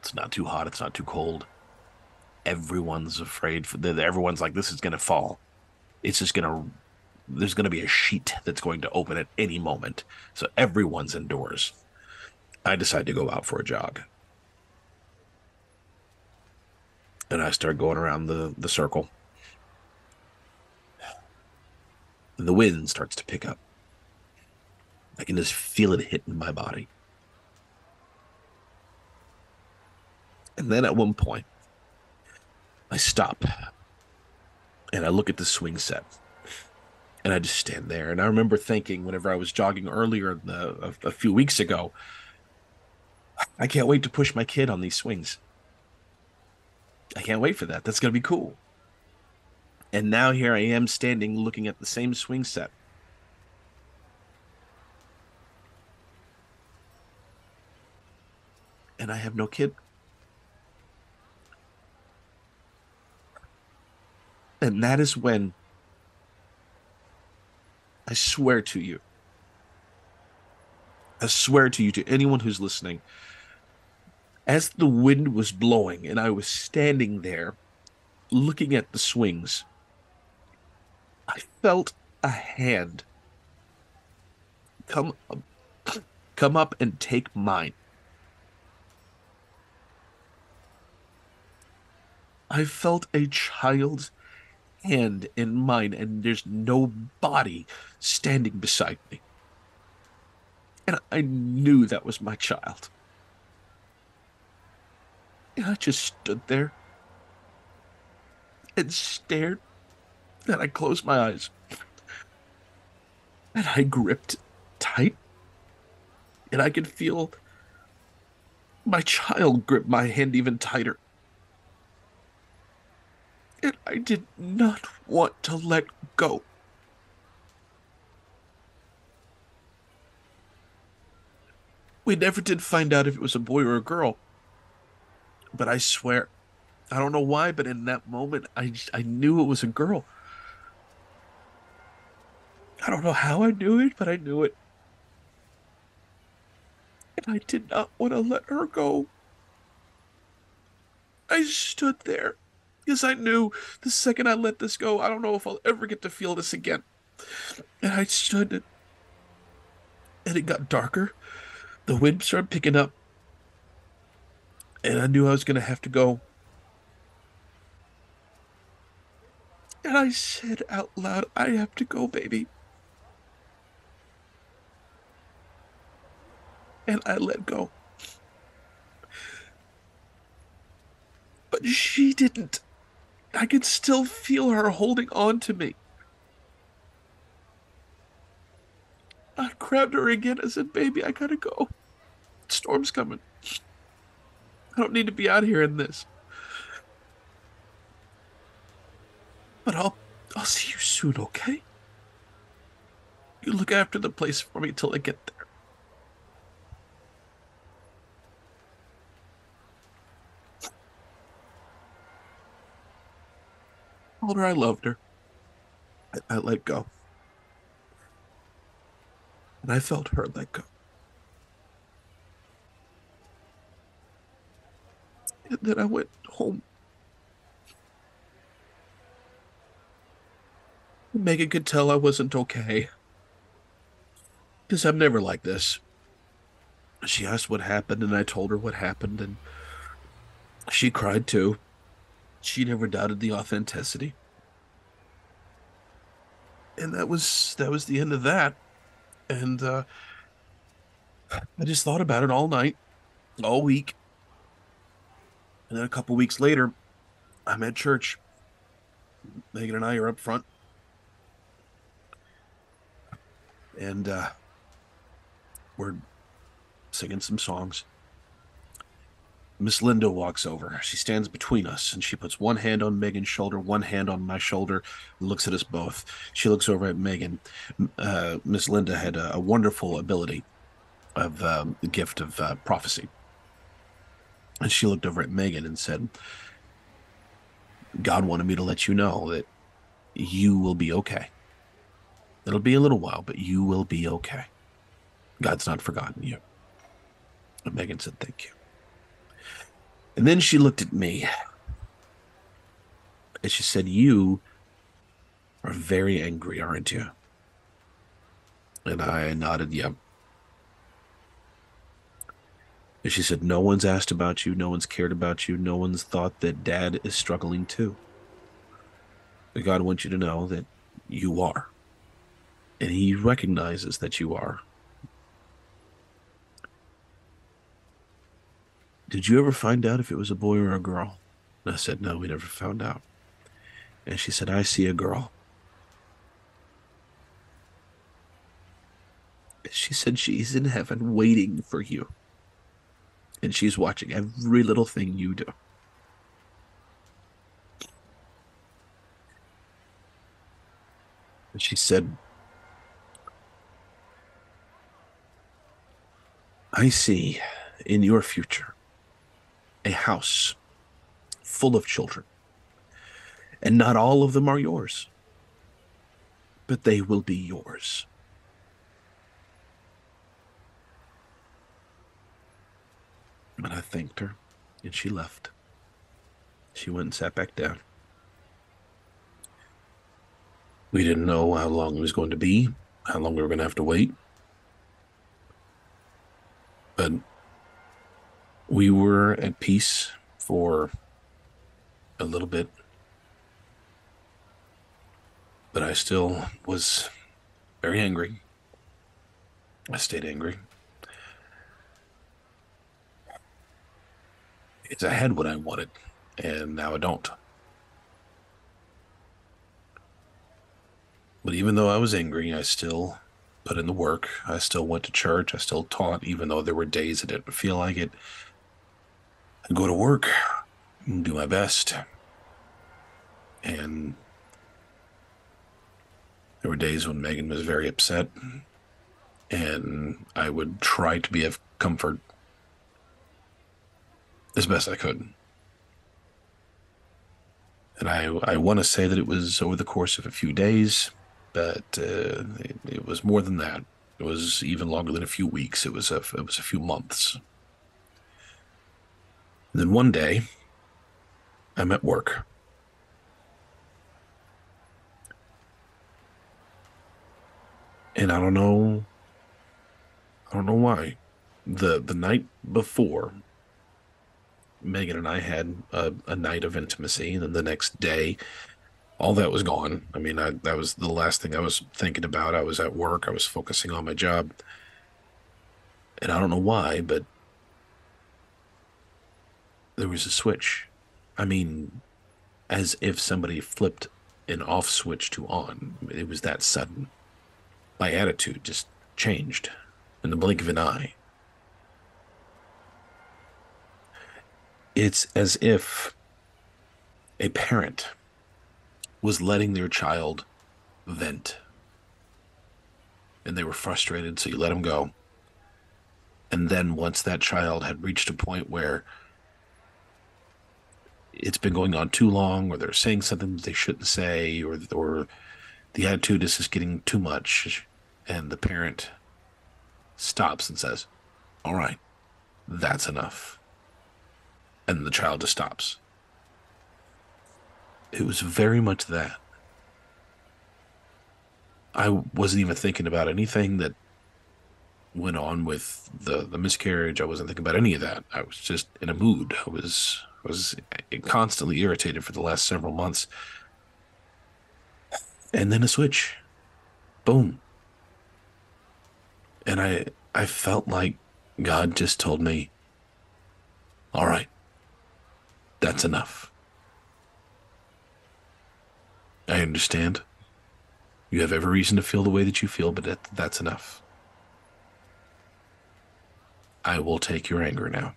S1: It's not too hot, it's not too cold. Everyone's afraid for the, everyone's like this is going to fall. It's just going to there's going to be a sheet that's going to open at any moment. So everyone's indoors. I decide to go out for a jog. And I start going around the, the circle. And the wind starts to pick up. I can just feel it hitting my body. And then at one point, I stop and I look at the swing set and I just stand there. And I remember thinking, whenever I was jogging earlier the, a, a few weeks ago, I can't wait to push my kid on these swings. I can't wait for that. That's going to be cool. And now here I am standing looking at the same swing set. And I have no kid. And that is when I swear to you, I swear to you, to anyone who's listening, as the wind was blowing and I was standing there looking at the swings, I felt a hand come up, come up and take mine. I felt a child's hand in mine, and there's no body standing beside me. And I knew that was my child. And I just stood there and stared. And I closed my eyes. And I gripped tight. And I could feel my child grip my hand even tighter and I did not want to let go. We never did find out if it was a boy or a girl. But I swear, I don't know why, but in that moment, I, I knew it was a girl. I don't know how I knew it, but I knew it. And I did not want to let her go. I stood there because I knew the second I let this go, I don't know if I'll ever get to feel this again. And I stood, and it got darker. The wind started picking up, and I knew I was going to have to go. And I said out loud, I have to go, baby. And I let go. But she didn't. I could still feel her holding on to me. I grabbed her again. I said, Baby, I gotta go. Storm's coming. I don't need to be out here in this. But I'll I'll see you soon, okay? You look after the place for me till I get there. told her I loved her. I, I let go. And I felt her let go. And then I went home. Megan could tell I wasn't okay. Because I'm never like this. She asked what happened, and I told her what happened, and she cried too. She never doubted the authenticity. And that was that was the end of that. And uh I just thought about it all night, all week. And then a couple weeks later, I'm at church. Megan and I are up front. And uh, we're singing some songs. Miss Linda walks over. She stands between us and she puts one hand on Megan's shoulder, one hand on my shoulder, looks at us both. She looks over at Megan. Uh, Miss Linda had a, a wonderful ability of um, the gift of uh, prophecy. And she looked over at Megan and said, God wanted me to let you know that you will be okay. It'll be a little while, but you will be okay. God's not forgotten you. And Megan said, Thank you. And then she looked at me and she said, You are very angry, aren't you? And I nodded, Yeah. And she said, No one's asked about you. No one's cared about you. No one's thought that dad is struggling too. But God wants you to know that you are. And He recognizes that you are. Did you ever find out if it was a boy or a girl? And I said, No, we never found out. And she said, I see a girl. She said she's in heaven waiting for you and she's watching every little thing you do. And she said, I see in your future a house full of children, and not all of them are yours, but they will be yours. And I thanked her, and she left. She went and sat back down. We didn't know how long it was going to be, how long we were going to have to wait. But we were at peace for a little bit. But I still was very angry. I stayed angry. It's I had what I wanted, and now I don't. But even though I was angry, I still put in the work. I still went to church. I still taught, even though there were days I didn't feel like it. I'd go to work and do my best. And there were days when Megan was very upset, and I would try to be of comfort as best I could. And I, I want to say that it was over the course of a few days, but uh, it, it, was more than that. It was even longer than a few weeks. It was a, it was a few months. And then one day, I'm at work. And I don't know, I don't know why. The the night before, Megan and I had a, a night of intimacy, and then the next day, all that was gone. I mean, I, that was the last thing I was thinking about. I was at work, I was focusing on my job. And I don't know why, but there was a switch. I mean, as if somebody flipped an off switch to on. It was that sudden. My attitude just changed in the blink of an eye. It's as if a parent was letting their child vent. And they were frustrated so you let them go. And then once that child had reached a point where it's been going on too long or they're saying something that they shouldn't say or or the attitude is just getting too much and the parent stops and says all right that's enough and the child just stops. It was very much that. I wasn't even thinking about anything that went on with the the miscarriage. I wasn't thinking about any of that. I was just in a mood. I was was constantly irritated for the last several months. And then a switch. Boom. And I I felt like God just told me, "All right. That's enough." I understand. You have every reason to feel the way that you feel, but that, that's enough. I will take your anger now.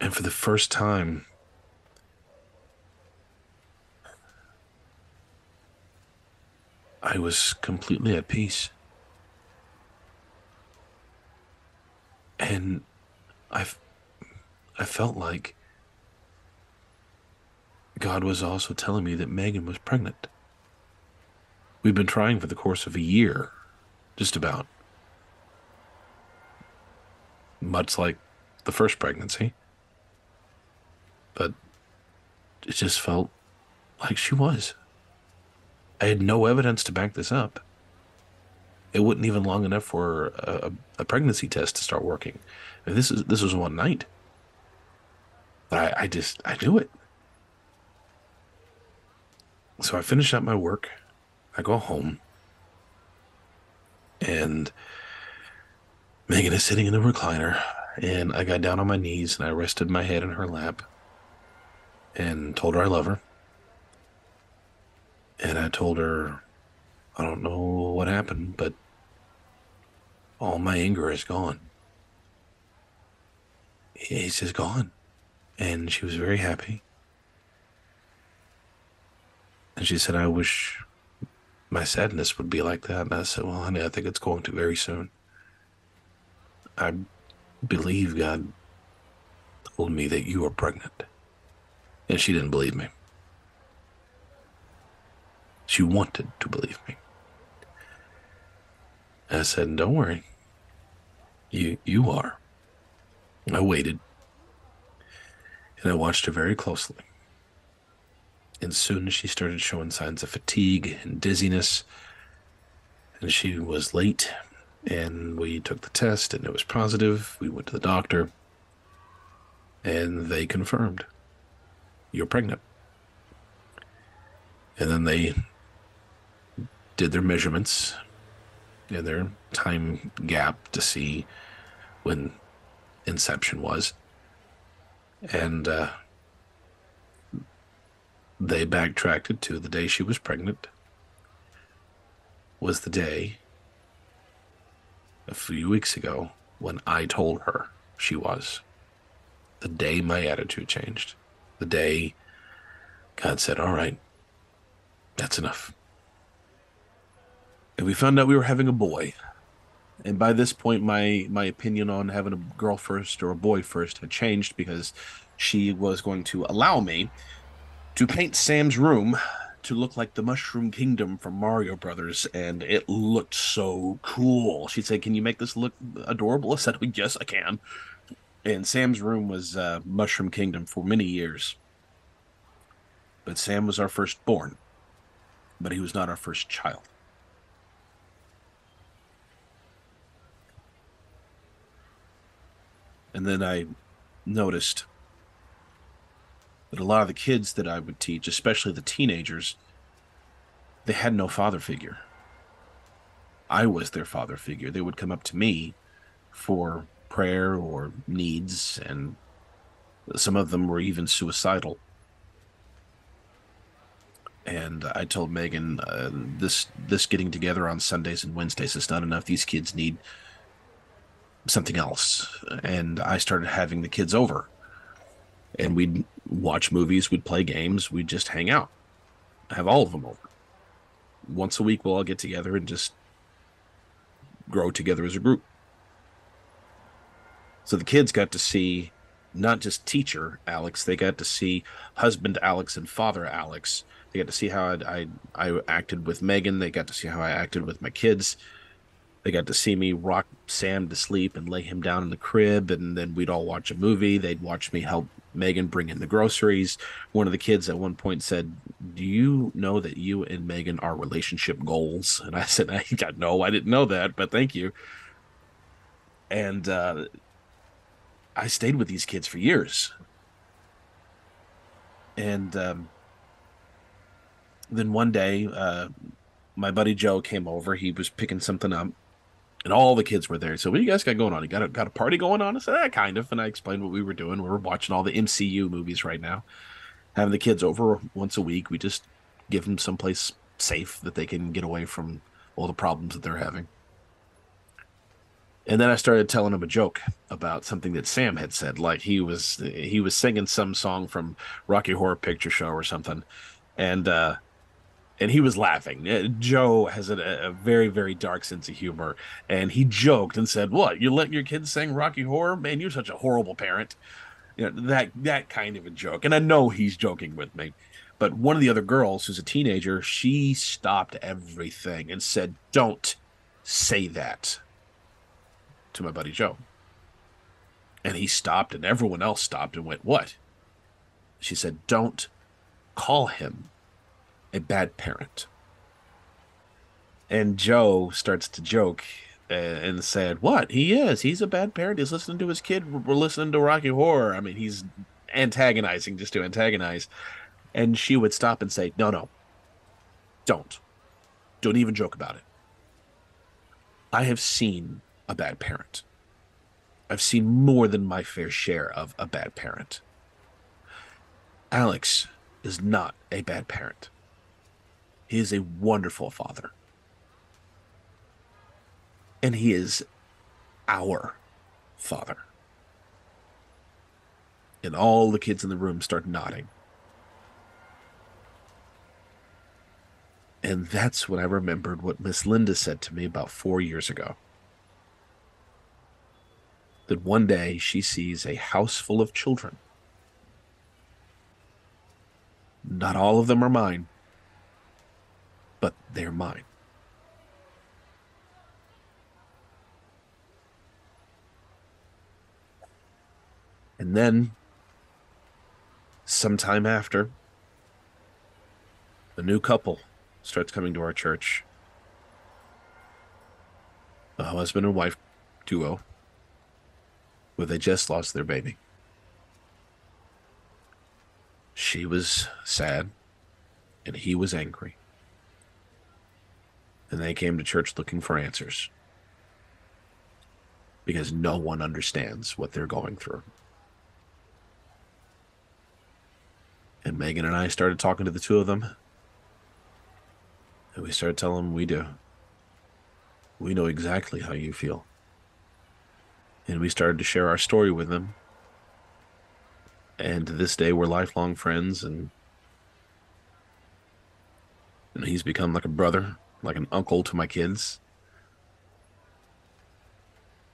S1: And for the first time, I was completely at peace. And I, I felt like God was also telling me that Megan was pregnant. We've been trying for the course of a year, just about. Much like the first pregnancy. But it just felt like she was. I had no evidence to back this up. It wasn't even long enough for a, a pregnancy test to start working. This is this was one night. But I, I just I knew it. So I finish up my work. I go home. And Megan is sitting in the recliner. And I got down on my knees and I rested my head in her lap and told her I love her. And I told her, I don't know what happened, but all my anger is gone. It's just gone. And she was very happy. And she said, I wish my sadness would be like that. And I said, Well, honey, I think it's going to very soon. I believe God told me that you are pregnant. And she didn't believe me. She wanted to believe me. And I said, Don't worry. You you are. I waited. And I watched her very closely. And soon she started showing signs of fatigue and dizziness, and she was late, and we took the test and it was positive. We went to the doctor, and they confirmed you're pregnant. And then they did their measurements and their time gap to see when inception was. And uh, they backtracked it to the day she was pregnant was the day a few weeks ago when I told her she was. The day my attitude changed. The day God said, All right, that's enough. And we found out we were having a boy. And by this point, my, my opinion on having a girl first or a boy first had changed because she was going to allow me to paint Sam's room to look like the Mushroom Kingdom from Mario Brothers, and it looked so cool. She said, "Can you make this look adorable?" <laughs> I said, "Yes, I can." And Sam's room was uh, Mushroom Kingdom for many years, but Sam was our firstborn, but he was not our first child. And then I noticed that a lot of the kids that I would teach, especially the teenagers, they had no father figure. I was their father figure. They would come up to me for prayer or needs, and some of them were even suicidal. And I told Megan, uh, this this getting together on Sundays and Wednesdays is not enough. These kids need something else. And I started having the kids over and we'd watch movies, we'd play games, we'd just hang out. have all of them over. Once a week, we'll all get together and just grow together as a group. So the kids got to see not just teacher Alex, they got to see husband Alex and father Alex. They got to see how I, I, I acted with Megan. They got to see how I acted with my kids. They got to see me rock Sam to sleep and lay him down in the crib, and then we'd all watch a movie. They'd watch me help Megan bring in the groceries. One of the kids at one point said, Do you know that you and Megan are relationship goals? And I said, I got no, I didn't know that, but thank you. And uh, I stayed with these kids for years. And um, then one day, uh, my buddy Joe came over. He was picking something up, and all the kids were there. So, what do you guys got going on? You got a, got a party going on? I said, ah, kind of. And I explained what we were doing. We were watching all the MCU movies right now, having the kids over once a week. We just give them someplace safe that they can get away from all the problems that they're having. And then I started telling him a joke about something that Sam had said, like he was he was singing some song from Rocky Horror Picture Show or something, and uh, and he was laughing. Uh, Joe has a, a, very, very dark sense of humor, and he joked and said, "What? You let your kids sing Rocky Horror? Man, you're such a horrible parent." You know that that kind of a joke, and I know he's joking with me. But one of the other girls, who's a teenager, she stopped everything and said, "Don't say that." To my buddy Joe. And he stopped, and everyone else stopped and went, What? She said, Don't call him a bad parent. And Joe starts to joke uh, and said, "What? He is. He's a bad parent. He's listening to his kid. We're listening to Rocky Horror. I mean, he's antagonizing just to antagonize." And she would stop and say, "No, no. Don't. Don't even joke about it. I have seen a bad parent. I've seen more than my fair share of a bad parent. Alex is not a bad parent. He is a wonderful father. And he is our father. And all the kids in the room start nodding. And that's when I remembered what Miss Linda said to me about four years ago. That one day she sees a house full of children. Not all of them are mine but they're mine. And then, sometime after, a new couple starts coming to our church. A husband and wife duo, where they just lost their baby. She was sad, and he was angry and they came to church looking for answers because no one understands what they're going through. And Megan and I started talking to the two of them. And we started telling them we do. We know exactly how you feel. And we started to share our story with them. And to this day, we're lifelong friends. And, and he's become like a brother like an uncle to my kids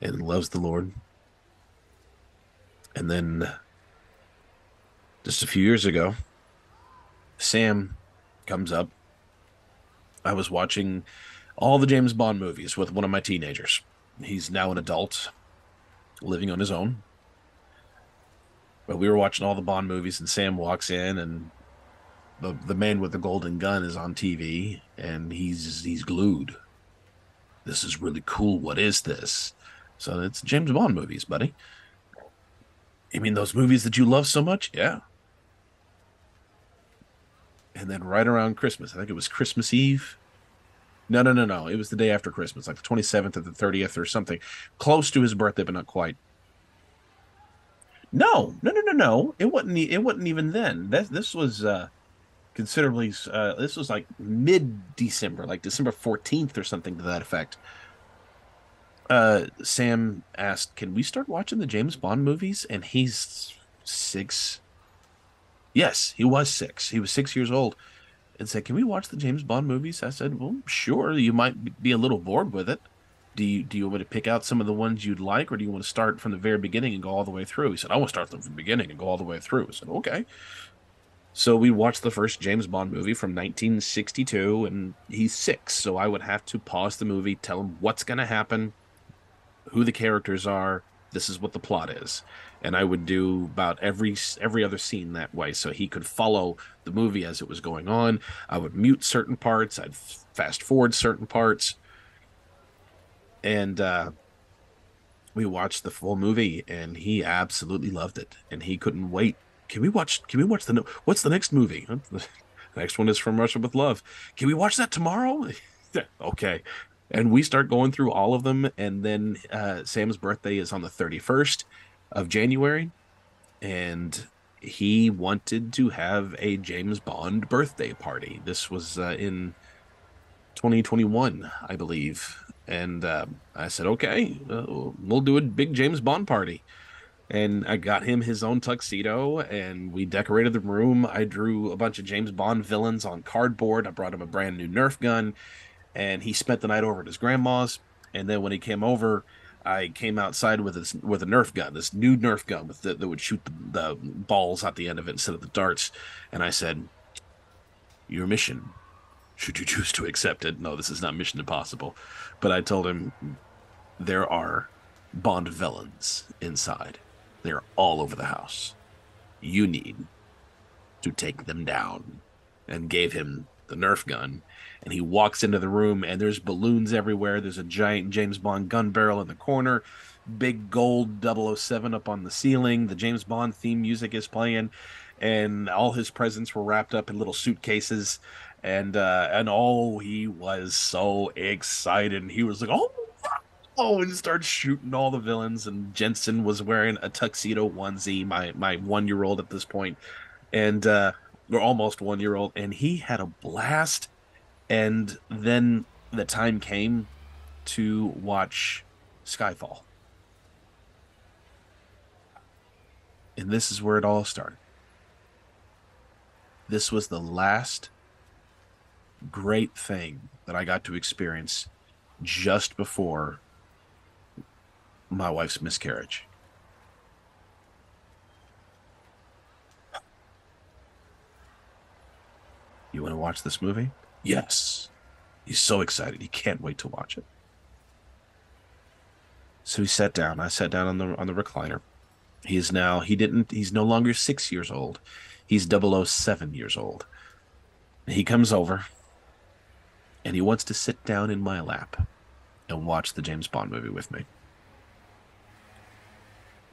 S1: and loves the Lord. And then just a few years ago, Sam comes up. I was watching all the James Bond movies with one of my teenagers. He's now an adult, living on his own. But we were watching all the Bond movies, and Sam walks in and the the man with the golden gun is on TV and he's he's glued. This is really cool. What is this? So it's James Bond movies, buddy. You mean those movies that you love so much? Yeah. And then right around Christmas, I think it was Christmas Eve. No, no, no, no. It was the day after Christmas, like the 27th or the 30th or something. Close to his birthday, but not quite. No, no, no, no, no. It wasn't. It wasn't even then. This this was uh, considerably. Uh, this was like mid December, like December 14th or something to that effect. Uh, Sam asked, Can we start watching the James Bond movies? And he's six. Yes, he was six. He was six years old and said, Can we watch the James Bond movies? I said, Well, sure. You might be a little bored with it. Do you do you want me to pick out some of the ones you'd like, or do you want to start from the very beginning and go all the way through? He said, I want to start from the beginning and go all the way through. I said, Okay So we watched the first James Bond movie from 1962, and he's six. So I would have to pause the movie, tell him what's going to happen, who the characters are, this is what the plot is, and I would do about every every other scene that way, so he could follow the movie as it was going on. I would mute certain parts, I'd fast forward certain parts, and uh, we watched the full movie, and he absolutely loved it, and he couldn't wait can we watch? Can we watch the? What's the next movie? The <laughs> next one is from Russia with Love. Can we watch that tomorrow? <laughs> okay. And we start going through all of them, and then uh, Sam's birthday is on the thirty first of January, and he wanted to have a James Bond birthday party. This was uh, in 2021, I believe. And uh, I said, okay, uh, we'll do a big James Bond party and I got him his own tuxedo and we decorated the room. I drew a bunch of James Bond villains on cardboard. I brought him a brand new Nerf gun and he spent the night over at his grandma's. And then when he came over, I came outside with this with a Nerf gun, this new Nerf gun the, that would shoot the, the balls at the end of it instead of the darts. And I said, "Your mission, should you choose to accept it, no, this is not Mission Impossible." But I told him there are Bond villains inside they're all over the house. You need to take them down. And gave him the Nerf gun. And he walks into the room, and there's balloons everywhere. There's a giant James Bond gun barrel in the corner, big gold 007 up on the ceiling. The James Bond theme music is playing, and all his presents were wrapped up in little suitcases. And uh, and oh, he was so excited. He was like, "Oh oh, and starts shooting all the villains. And Jensen was wearing a tuxedo onesie, my my one year old at this point, and uh, or almost one year old, and he had a blast. And then the time came to watch Skyfall. And this is where it all started. This was the last great thing that I got to experience just before my wife's miscarriage. You want to watch this movie? Yes. He's so excited. He can't wait to watch it. So he sat down. I sat down on the on the recliner. He is now he didn't he's no longer 6 years old. He's 007 years old. He comes over and he wants to sit down in my lap and watch the James Bond movie with me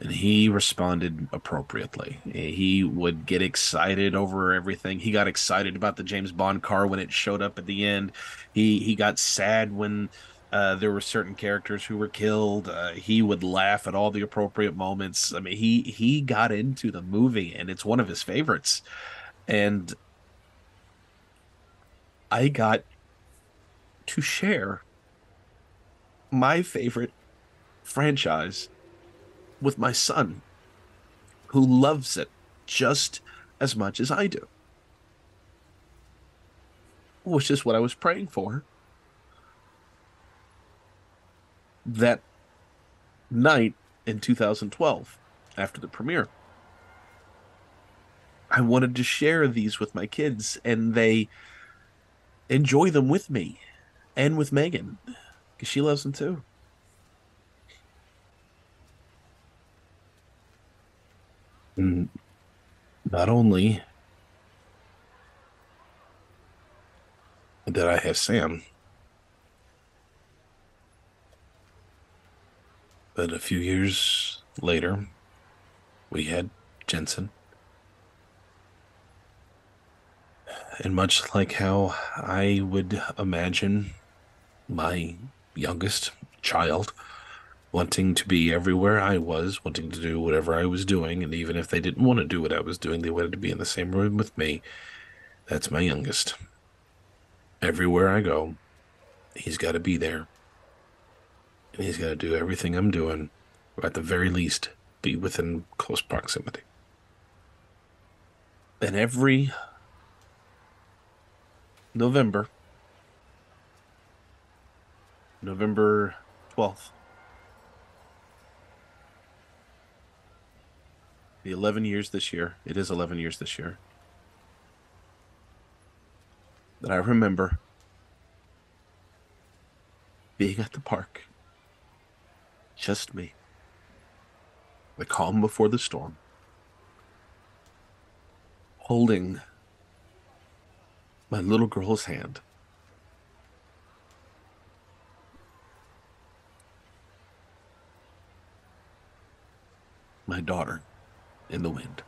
S1: and he responded appropriately. He would get excited over everything. He got excited about the James Bond car when it showed up at the end. He he got sad when uh, there were certain characters who were killed. Uh, he would laugh at all the appropriate moments. I mean, he he got into the movie, and it's one of his favorites. And I got to share my favorite franchise with my son, who loves it just as much as I do. Which is what I was praying for. That night in 2012, after the premiere. I wanted to share these with my kids, and they enjoy them with me and with Megan because she loves them too. And not only did I have Sam, but a few years later, we had Jensen. And much like how I would imagine my youngest child wanting to be everywhere I was, wanting to do whatever I was doing, and even if they didn't want to do what I was doing, they wanted to be in the same room with me. That's my youngest. Everywhere I go, he's got to be there. And he's got to do everything I'm doing, or at the very least, be within close proximity. And every November, November 12th, the 11 years this year. It is 11 years this year. that I remember being at the park, just me, the calm before the storm, holding my little girl's hand. My daughter in the wind.